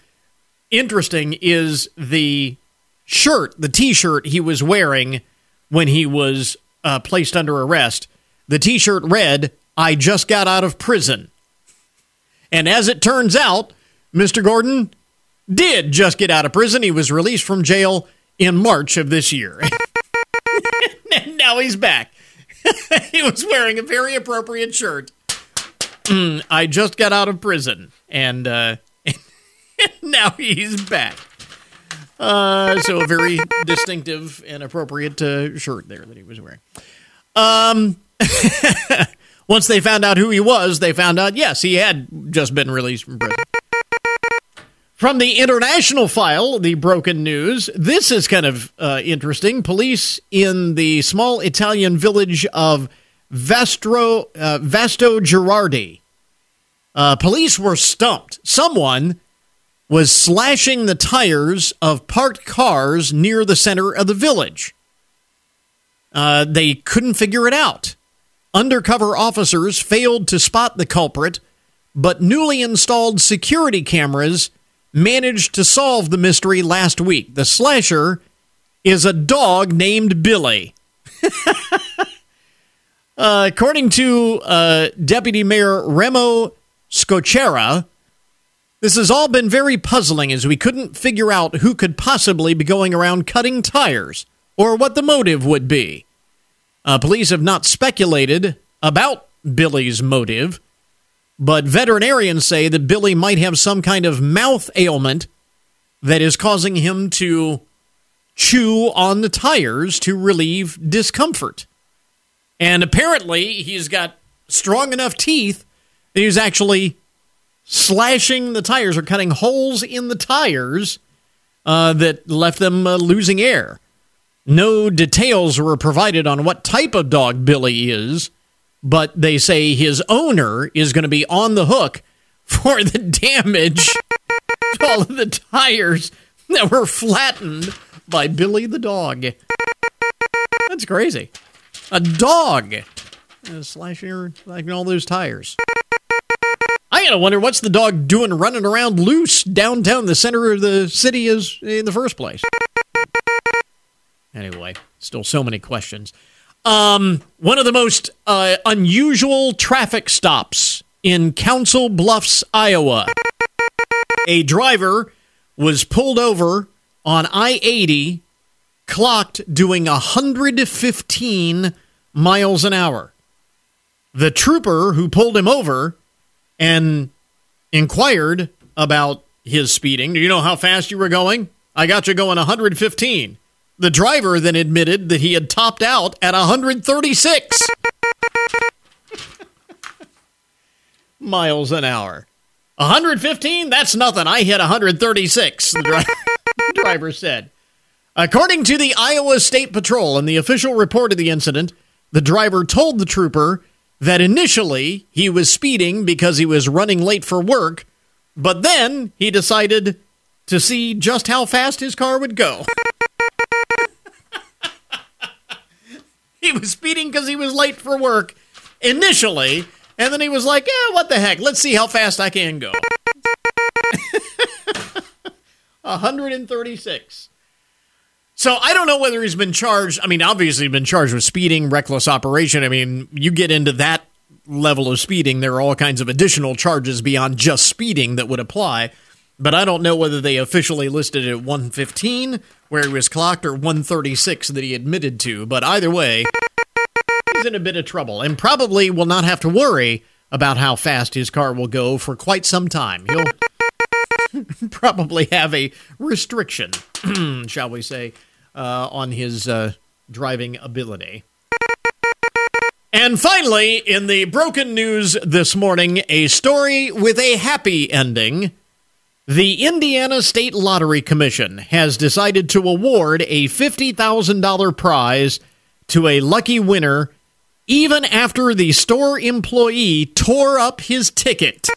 interesting is the shirt, the T-shirt he was wearing when he was uh, placed under arrest. The T-shirt read, "I just got out of prison." And as it turns out, Mr. Gordon did just get out of prison. He was released from jail in March of this year. *laughs* now he's back. *laughs* he was wearing a very appropriate shirt. Mm, I just got out of prison, and uh, *laughs* now he's back. Uh, so a very distinctive and appropriate uh, shirt there that he was wearing. Um, once they found out who he was, they found out yes, he had just been released from prison. From the international file, the broken news. This is kind of uh, interesting. Police in the small Italian village of Vastro, uh, Vasto Girardi. Uh, police were stumped. Someone was slashing the tires of parked cars near the center of the village. Uh, they couldn't figure it out. Undercover officers failed to spot the culprit, but newly installed security cameras managed to solve the mystery last week. The slasher is a dog named Billy. *laughs* uh, according to uh, Deputy Mayor Remo Scocera, this has all been very puzzling as we couldn't figure out who could possibly be going around cutting tires or what the motive would be. Uh, police have not speculated about Billy's motive, but veterinarians say that Billy might have some kind of mouth ailment that is causing him to chew on the tires to relieve discomfort. And apparently, he's got strong enough teeth that he's actually slashing the tires or cutting holes in the tires uh, that left them uh, losing air. No details were provided on what type of dog Billy is, but they say his owner is going to be on the hook for the damage to all of the tires that were flattened by Billy the dog. That's crazy. A dog uh, slashing like all those tires. I gotta wonder what's the dog doing running around loose downtown the center of the city is in the first place. Anyway, still so many questions. Um, one of the most uh, unusual traffic stops in Council Bluffs, Iowa. A driver was pulled over on I 80, clocked doing 115 miles an hour. The trooper who pulled him over and inquired about his speeding. Do you know how fast you were going? I got you going 115. The driver then admitted that he had topped out at 136 *laughs* miles an hour. 115? That's nothing. I hit 136, the dri- *laughs* driver said. According to the Iowa State Patrol and the official report of the incident, the driver told the trooper that initially he was speeding because he was running late for work, but then he decided to see just how fast his car would go. *laughs* he was speeding because he was late for work initially, and then he was like, "Yeah, what the heck? Let's see how fast I can go." *laughs* 136. So I don't know whether he's been charged. I mean, obviously, been charged with speeding, reckless operation. I mean, you get into that level of speeding, there are all kinds of additional charges beyond just speeding that would apply. But I don't know whether they officially listed it at 115, where he was clocked, or 136 that he admitted to. But either way, he's in a bit of trouble and probably will not have to worry about how fast his car will go for quite some time. He'll *laughs* probably have a restriction, *clears throat* shall we say, uh, on his uh, driving ability. And finally, in the broken news this morning, a story with a happy ending. The Indiana State Lottery Commission has decided to award a $50,000 prize to a lucky winner even after the store employee tore up his ticket.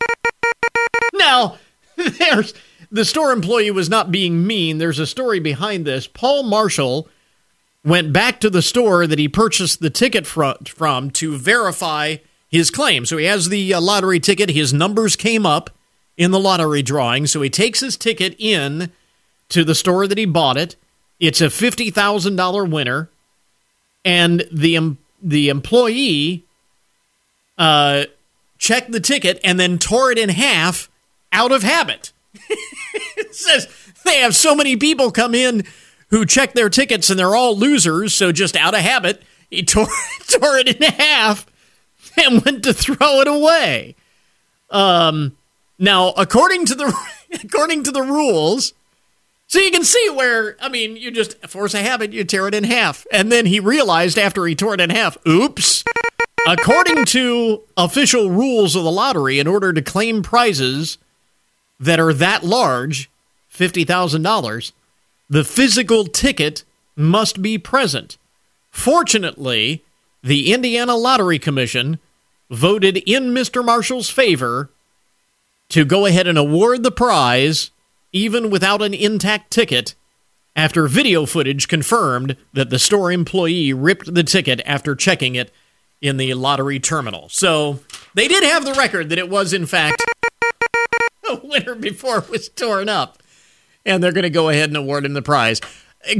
Now, *laughs* there's the store employee was not being mean. There's a story behind this. Paul Marshall went back to the store that he purchased the ticket from to verify his claim. So he has the uh, lottery ticket. His numbers came up in the lottery drawing. So he takes his ticket in to the store that he bought it. It's a $50,000 winner. And the, the employee uh, checked the ticket and then tore it in half out of habit. *laughs* it says they have so many people come in who check their tickets and they're all losers, so just out of habit, he *laughs* tore, tore it in half and went to throw it away. Um, now, according to the *laughs* according to the rules, so you can see where I mean, you just force a habit, you tear it in half, and then he realized after he tore it in half, oops. According to official rules of the lottery, in order to claim prizes, that are that large, $50,000, the physical ticket must be present. Fortunately, the Indiana Lottery Commission voted in Mr. Marshall's favor to go ahead and award the prize even without an intact ticket after video footage confirmed that the store employee ripped the ticket after checking it in the lottery terminal. So they did have the record that it was, in fact, *laughs* a winner before it was torn up. And they're going to go ahead and award him the prize.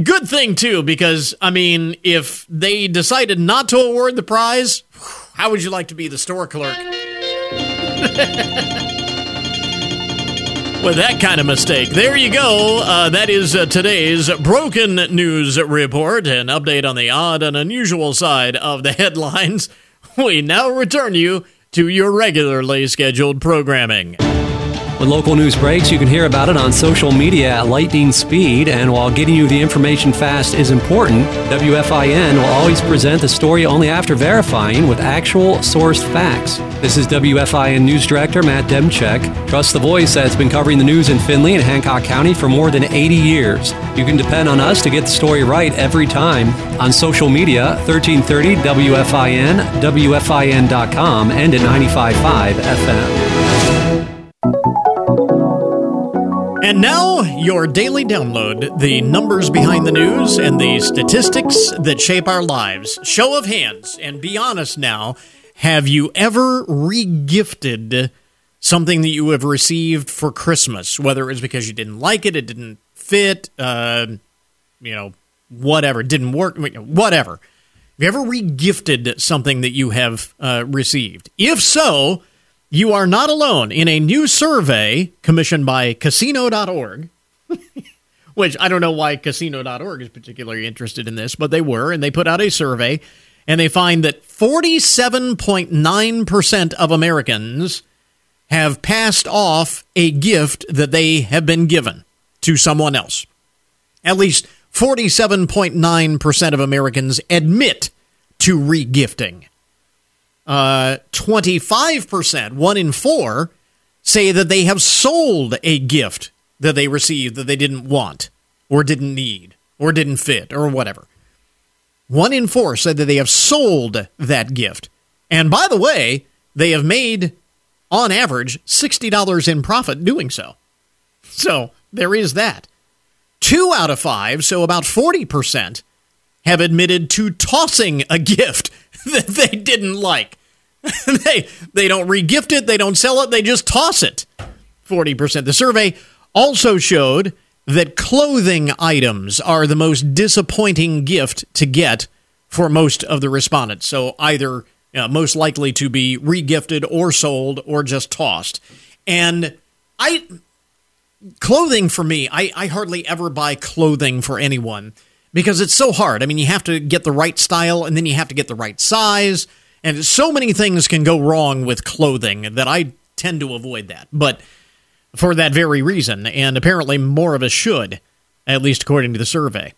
Good thing, too, because, I mean, if they decided not to award the prize, how would you like to be the store clerk? *laughs* With that kind of mistake. There you go. Uh, that is uh, today's Broken News Report, an update on the odd and unusual side of the *laughs* headlines. We now return you to your regularly scheduled programming. When local news breaks, you can hear about it on social media at lightning speed. And while getting you the information fast is important, WFIN will always present the story only after verifying with actual sourced facts. This is WFIN News Director Matt Demchek. Trust the voice that's been covering the news in Findlay and Hancock County for more than 80 years. You can depend on us to get the story right every time. On social media, 1330 WFIN, WFIN.com, and at 95.5 FM. And now, your daily download the numbers behind the news and the statistics that shape our lives. Show of hands, and be honest now. Have you ever regifted something that you have received for Christmas? Whether it was because you didn't like it, it didn't fit, uh, you know, whatever, didn't work, whatever. Have you ever regifted something that you have uh, received? If so, you are not alone in a new survey commissioned by casino.org, *laughs* which I don't know why casino.org is particularly interested in this, but they were, and they put out a survey, and they find that 47.9% of Americans have passed off a gift that they have been given to someone else. At least 47.9% of Americans admit to regifting. Uh, 25%, one in four, say that they have sold a gift that they received that they didn't want or didn't need or didn't fit or whatever. One in four said that they have sold that gift. And by the way, they have made, on average, $60 in profit doing so. So there is that. Two out of five, so about 40%, have admitted to tossing a gift *laughs* that they didn't like. *laughs* they they don't regift it, they don't sell it, they just toss it. 40%. The survey also showed that clothing items are the most disappointing gift to get for most of the respondents. So either uh, most likely to be regifted or sold or just tossed. And I clothing for me, I, I hardly ever buy clothing for anyone because it's so hard. I mean, you have to get the right style and then you have to get the right size. And so many things can go wrong with clothing that I tend to avoid that. But for that very reason, and apparently more of us should, at least according to the survey.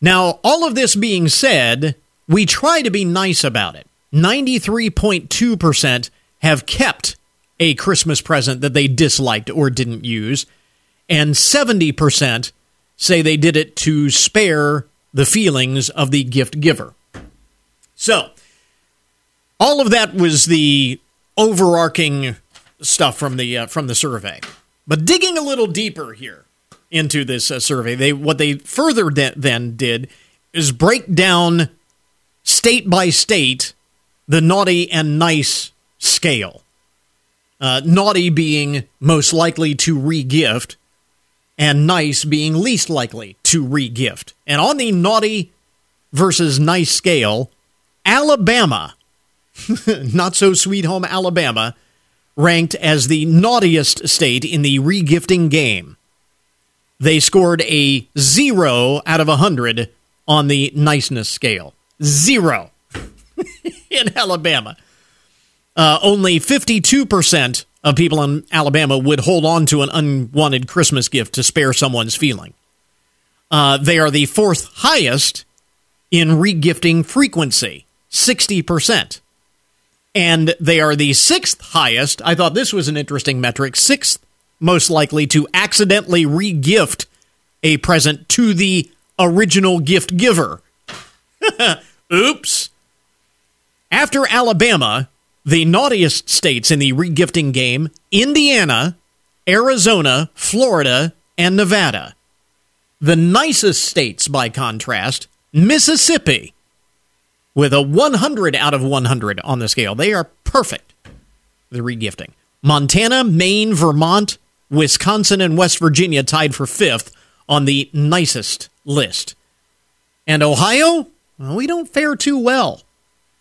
Now, all of this being said, we try to be nice about it. 93.2% have kept a Christmas present that they disliked or didn't use, and 70% say they did it to spare the feelings of the gift giver. So, all of that was the overarching stuff from the uh, from the survey. But digging a little deeper here into this uh, survey, they what they further de- then did is break down state by state the naughty and nice scale. Uh, naughty being most likely to regift, and nice being least likely to regift. And on the naughty versus nice scale, Alabama, *laughs* not so sweet home Alabama, ranked as the naughtiest state in the regifting game. They scored a zero out of a hundred on the niceness scale. Zero *laughs* in Alabama. Uh, only 52% of people in Alabama would hold on to an unwanted Christmas gift to spare someone's feeling. Uh, they are the fourth highest in regifting frequency, 60%. And they are the sixth highest. I thought this was an interesting metric. Sixth most likely to accidentally regift a present to the original gift giver. *laughs* Oops. After Alabama, the naughtiest states in the regifting game Indiana, Arizona, Florida, and Nevada. The nicest states, by contrast, Mississippi, with a 100 out of 100 on the scale. They are perfect, the regifting. Montana, Maine, Vermont, Wisconsin, and West Virginia tied for fifth on the nicest list. And Ohio, well, we don't fare too well.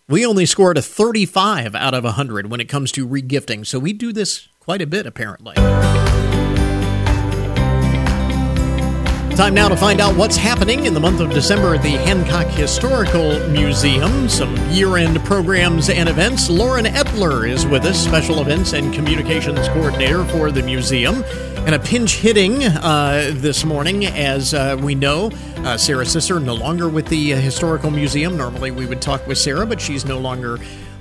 We only scored a 35 out of 100 when it comes to regifting, so we do this quite a bit, apparently. Time now to find out what's happening in the month of December at the Hancock Historical Museum. Some year end programs and events. Lauren Epler is with us, Special Events and Communications Coordinator for the museum. And a pinch hitting uh, this morning, as uh, we know, uh, Sarah Sisser no longer with the uh, Historical Museum. Normally we would talk with Sarah, but she's no longer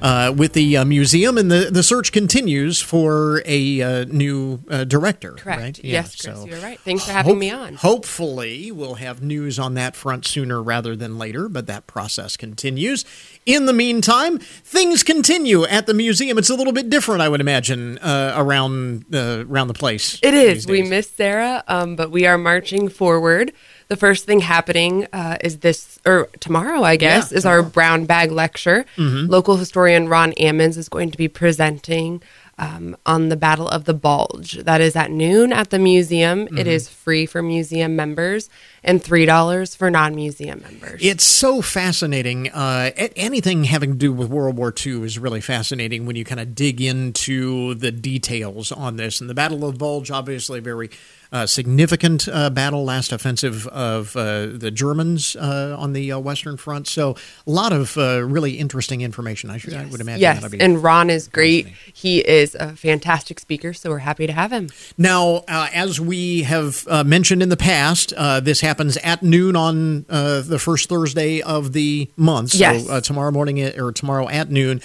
uh, with the uh, museum, and the, the search continues for a uh, new uh, director. Correct. Right? Yes, Chris, you're right. Thanks for having me on. Hopefully, we'll have news on that front sooner rather than later, but that process continues. In the meantime, things continue at the museum. It's a little bit different, I would imagine, uh, around uh, around the place. It is. We miss Sarah, um, but we are marching forward. The first thing happening uh, is this, or tomorrow, I guess, Yeah, is our brown bag lecture. Mhm. Local historian Ron Ammons is going to be presenting um, on the Battle of the Bulge. That is at noon at the museum. Mm-hmm. It is free for museum members and $3 for non museum members. It's so fascinating. Uh, anything having to do with World War II is really fascinating when you kind of dig into the details on this. And the Battle of Bulge, obviously, a very uh, significant uh, battle, last offensive of uh, the Germans uh, on the uh, Western Front. So, a lot of uh, really interesting information. I, should, I would imagine Yes, be and Ron is great. He is a fantastic speaker, so we're happy to have him. Now, uh, as we have uh, mentioned in the past, uh, this happens at noon on uh, the first Thursday of the month. So Yes. uh, tomorrow morning or tomorrow at noon,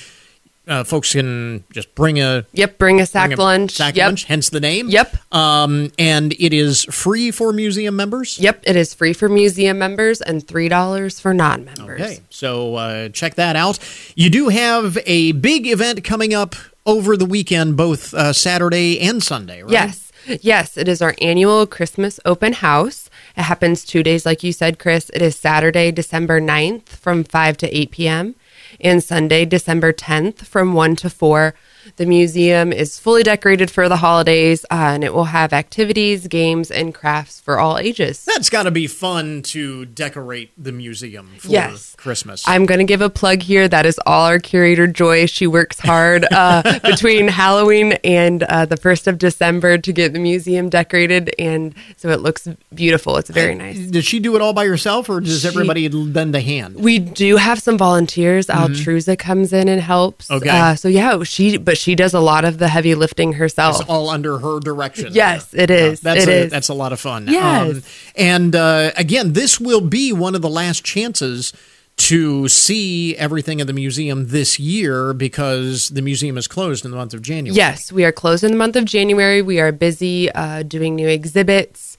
uh, folks can just bring a Yep, bring a sack bring a lunch. sack yep. lunch, hence the name. Yep. Um, and it is free for museum members. Yep, it is free for museum members and $3 for non members. Okay, so uh, check that out. You do have a big event coming up over the weekend, both uh, Saturday and Sunday, right? Yes. Yes, it is our annual Christmas open house. It happens two days, like you said, Chris. It is Saturday, December 9th from 5 to 8 p.m. and Sunday, December 10th from 1 to 4. The museum is fully decorated for the holidays uh, and it will have activities, games, and crafts for all ages. That's got to be fun to decorate the museum for Yes. Christmas. I'm going to give a plug here. That is all our curator Joy. She works hard uh, *laughs* between Halloween and uh, the 1st of December to get the museum decorated. And so it looks beautiful. It's very nice. Does she do it all by herself, or does She- everybody lend a hand? We do have some volunteers. Altrusa comes in and helps. Okay. Uh, so yeah, she but she does a lot of the heavy lifting herself. It's all under her direction. Yes, it is. That's It a, is. That's a lot of fun. Yes. and uh, again, this will be one of the last chances to see everything at the museum this year because the museum is closed in the month of January. Yes, we are closed in the month of January. We are busy uh, doing new exhibits.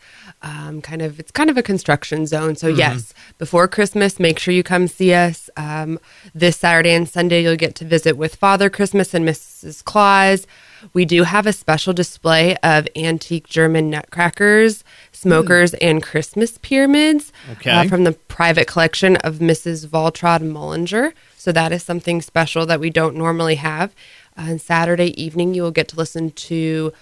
Um, kind of, it's kind of a construction zone. So Mhm. yes, before Christmas, make sure you come see us. Um, this Saturday and Sunday, you'll get to visit with Father Christmas and Mrs. Claus. We do have a special display of antique German nutcrackers, smokers, and Christmas pyramids Okay. uh, from the private collection of Mrs. Valtrod Mullinger. So that is something special that we don't normally have. On Saturday evening, you will get to listen to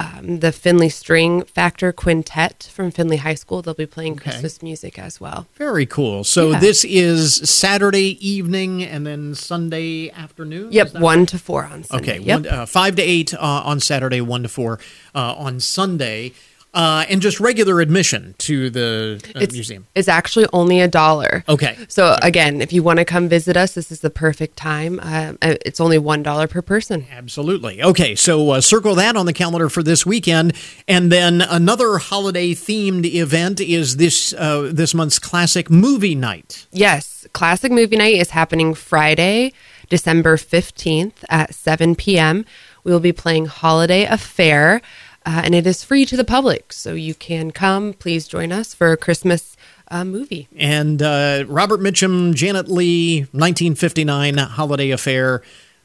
um, the Findlay String Factor Quintet from Findlay High School. They'll be playing Christmas music as well. Very cool. So Yeah. this is Saturday evening and then Sunday afternoon? Yep, one to four on Sunday. Okay, Yep. one, uh, five to eight uh, on Saturday, one to four uh, on Sunday, uh, and just regular admission to the uh, it's, museum. It's actually only a dollar. Okay. So again, if you want to come visit us, this is the perfect time. Uh, it's only one dollar per person. Absolutely. Okay, so uh, circle that on the calendar for this weekend, and then another holiday themed event is this uh, this month's classic movie night. Yes, Classic Movie Night is happening Friday, December 15th at 7 p.m. We will be playing Holiday Affair, uh, and it is free to the public. So you can come. Please join us for a Christmas uh, movie. And uh, Robert Mitchum, Janet Leigh, 1959 Holiday Affair.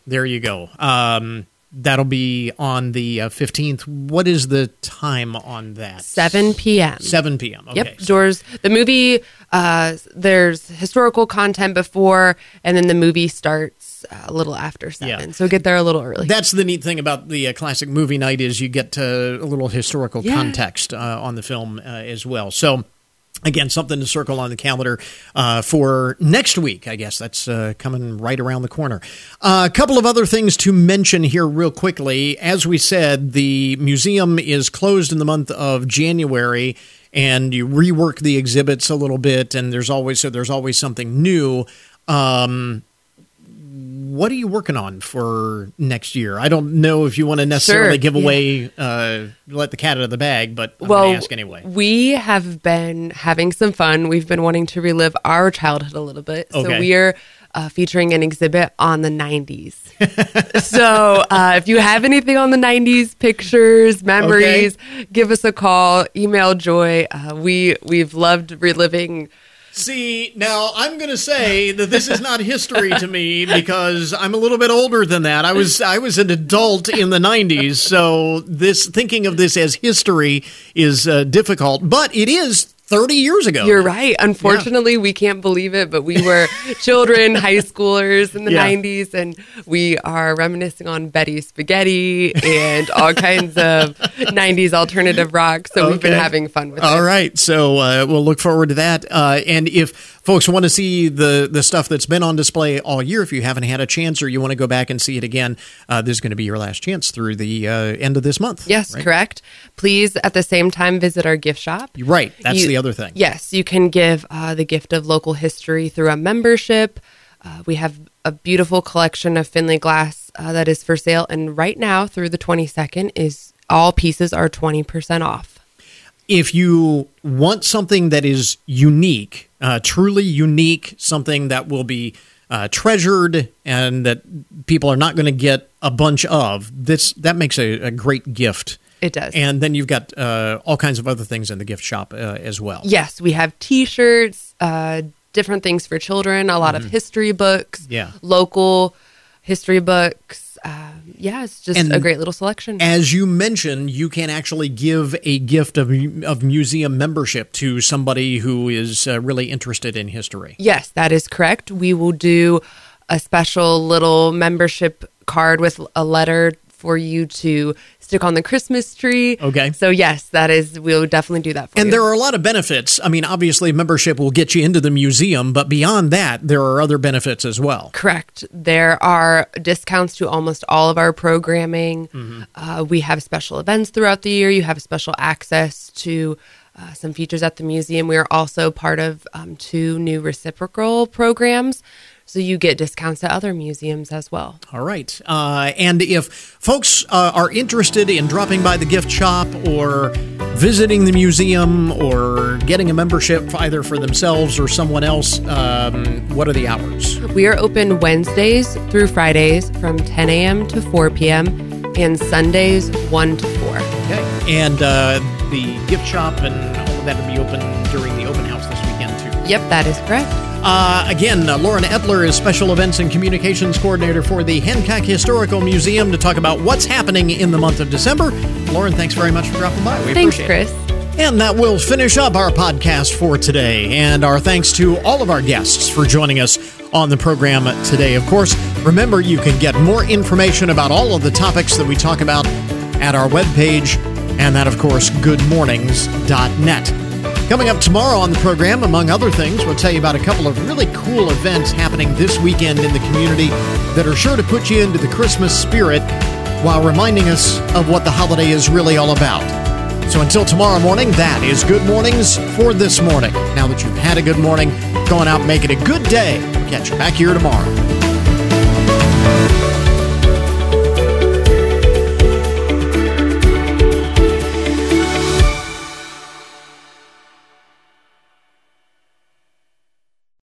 There you go. Um, that'll be on the uh, 15th. What is the time on that? 7 p.m. 7 p.m. Okay. Yep, doors. The movie, uh, there's historical content before, and then the movie starts uh, a little after seven. Yeah. So get there a little early. That's the neat thing about the uh, classic movie night is you get uh, a little historical Yeah. context uh, on the film uh, as well. So. Again, something to circle on the calendar uh, for next week. I guess that's uh, coming right around the corner. Uh, a couple of other things to mention here, real quickly. As we said, the museum is closed in the month of January, and you rework the exhibits a little bit, and there's always so there's always something new. Um, what are you working on for next year? I don't know if you want to necessarily Sure, give yeah. away, uh, let the cat out of the bag, but I'm well, going to ask anyway. we have been having some fun. We've been wanting to relive our childhood a little bit. Okay. So we are uh, featuring an exhibit on the 90s. *laughs* so uh, if you have anything on the 90s, pictures, memories, give us a call, email Joy. Uh, we, we've loved reliving. See, now I'm going to say that this is not history to me because I'm a little bit older than that. I was I was an adult in the 90s, so this thinking of this as history is uh, difficult, but it is 30 years ago. You're right. Unfortunately, we can't believe it, but we were *laughs* children, high schoolers in the Yeah. 90s, and we are reminiscing on Betty Spaghetti and all kinds of *laughs* 90s alternative rock. So we've been having fun with All it. right, so uh, we'll look forward to that. Uh, and if folks want to see the the stuff that's been on display all year, if you haven't had a chance or you want to go back and see it again, uh, this is going to be your last chance through the uh, end of this month. Yes, right? correct. Please, at the same time, visit our gift shop. Right, that's You- the other thing. Yes, you can give uh, the gift of local history through a membership. Uh, we have a beautiful collection of Findlay glass uh, that is for sale, and right now through the 22nd is all pieces are 20% off. if you want something that is unique, uh, truly unique, something that will be uh, treasured and that people are not going to get a bunch of, this that makes a, a great gift. It does. And then you've got uh, all kinds of other things in the gift shop uh, as well. Yes, we have T-shirts, uh, different things for children, a lot of history books, Mm-hmm. Yeah. local history books. Um, yeah, it's just And a great little selection. As you mentioned, you can actually give a gift of, of museum membership to somebody who is uh, really interested in history. Yes, that is correct. We will do a special little membership card with a letter for you to stick on the Christmas tree. Okay. So yes, that is we'll definitely do that for And you. And there are a lot of benefits. I mean, obviously, membership will get you into the museum, but beyond that, there are other benefits as well. Correct. There are discounts to almost all of our programming. Mm-hmm. Uh, we have special events throughout the year. You have special access to uh, some features at the museum. We are also part of um, two new reciprocal programs. So you get discounts at other museums as well. All right. Uh, and if folks uh, are interested in dropping by the gift shop or visiting the museum or getting a membership either for themselves or someone else, um, what are the hours? We are open Wednesdays through Fridays from 10 a.m. to 4 p.m. and Sundays 1 to 4. Okay. And uh, the gift shop and all of that will be open during the open house this weekend, too. Yep, that is correct. Uh, again, uh, Lauren Etler is Special Events and Communications Coordinator for the Hancock Historical Museum to talk about what's happening in the month of December. Lauren, thanks very much for dropping by. We Thanks, appreciate it. Chris. And that will finish up our podcast for today. And our thanks to all of our guests for joining us on the program today. Of course, remember you can get more information about all of the topics that we talk about at our webpage, and that, of course, goodmornings.net. Coming up tomorrow on the program, among other things, we'll tell you about a couple of really cool events happening this weekend in the community that are sure to put you into the Christmas spirit while reminding us of what the holiday is really all about. So until tomorrow morning, that is Good Mornings for this morning. Now that you've had a good morning, going out and make it a good day. Catch you back here tomorrow.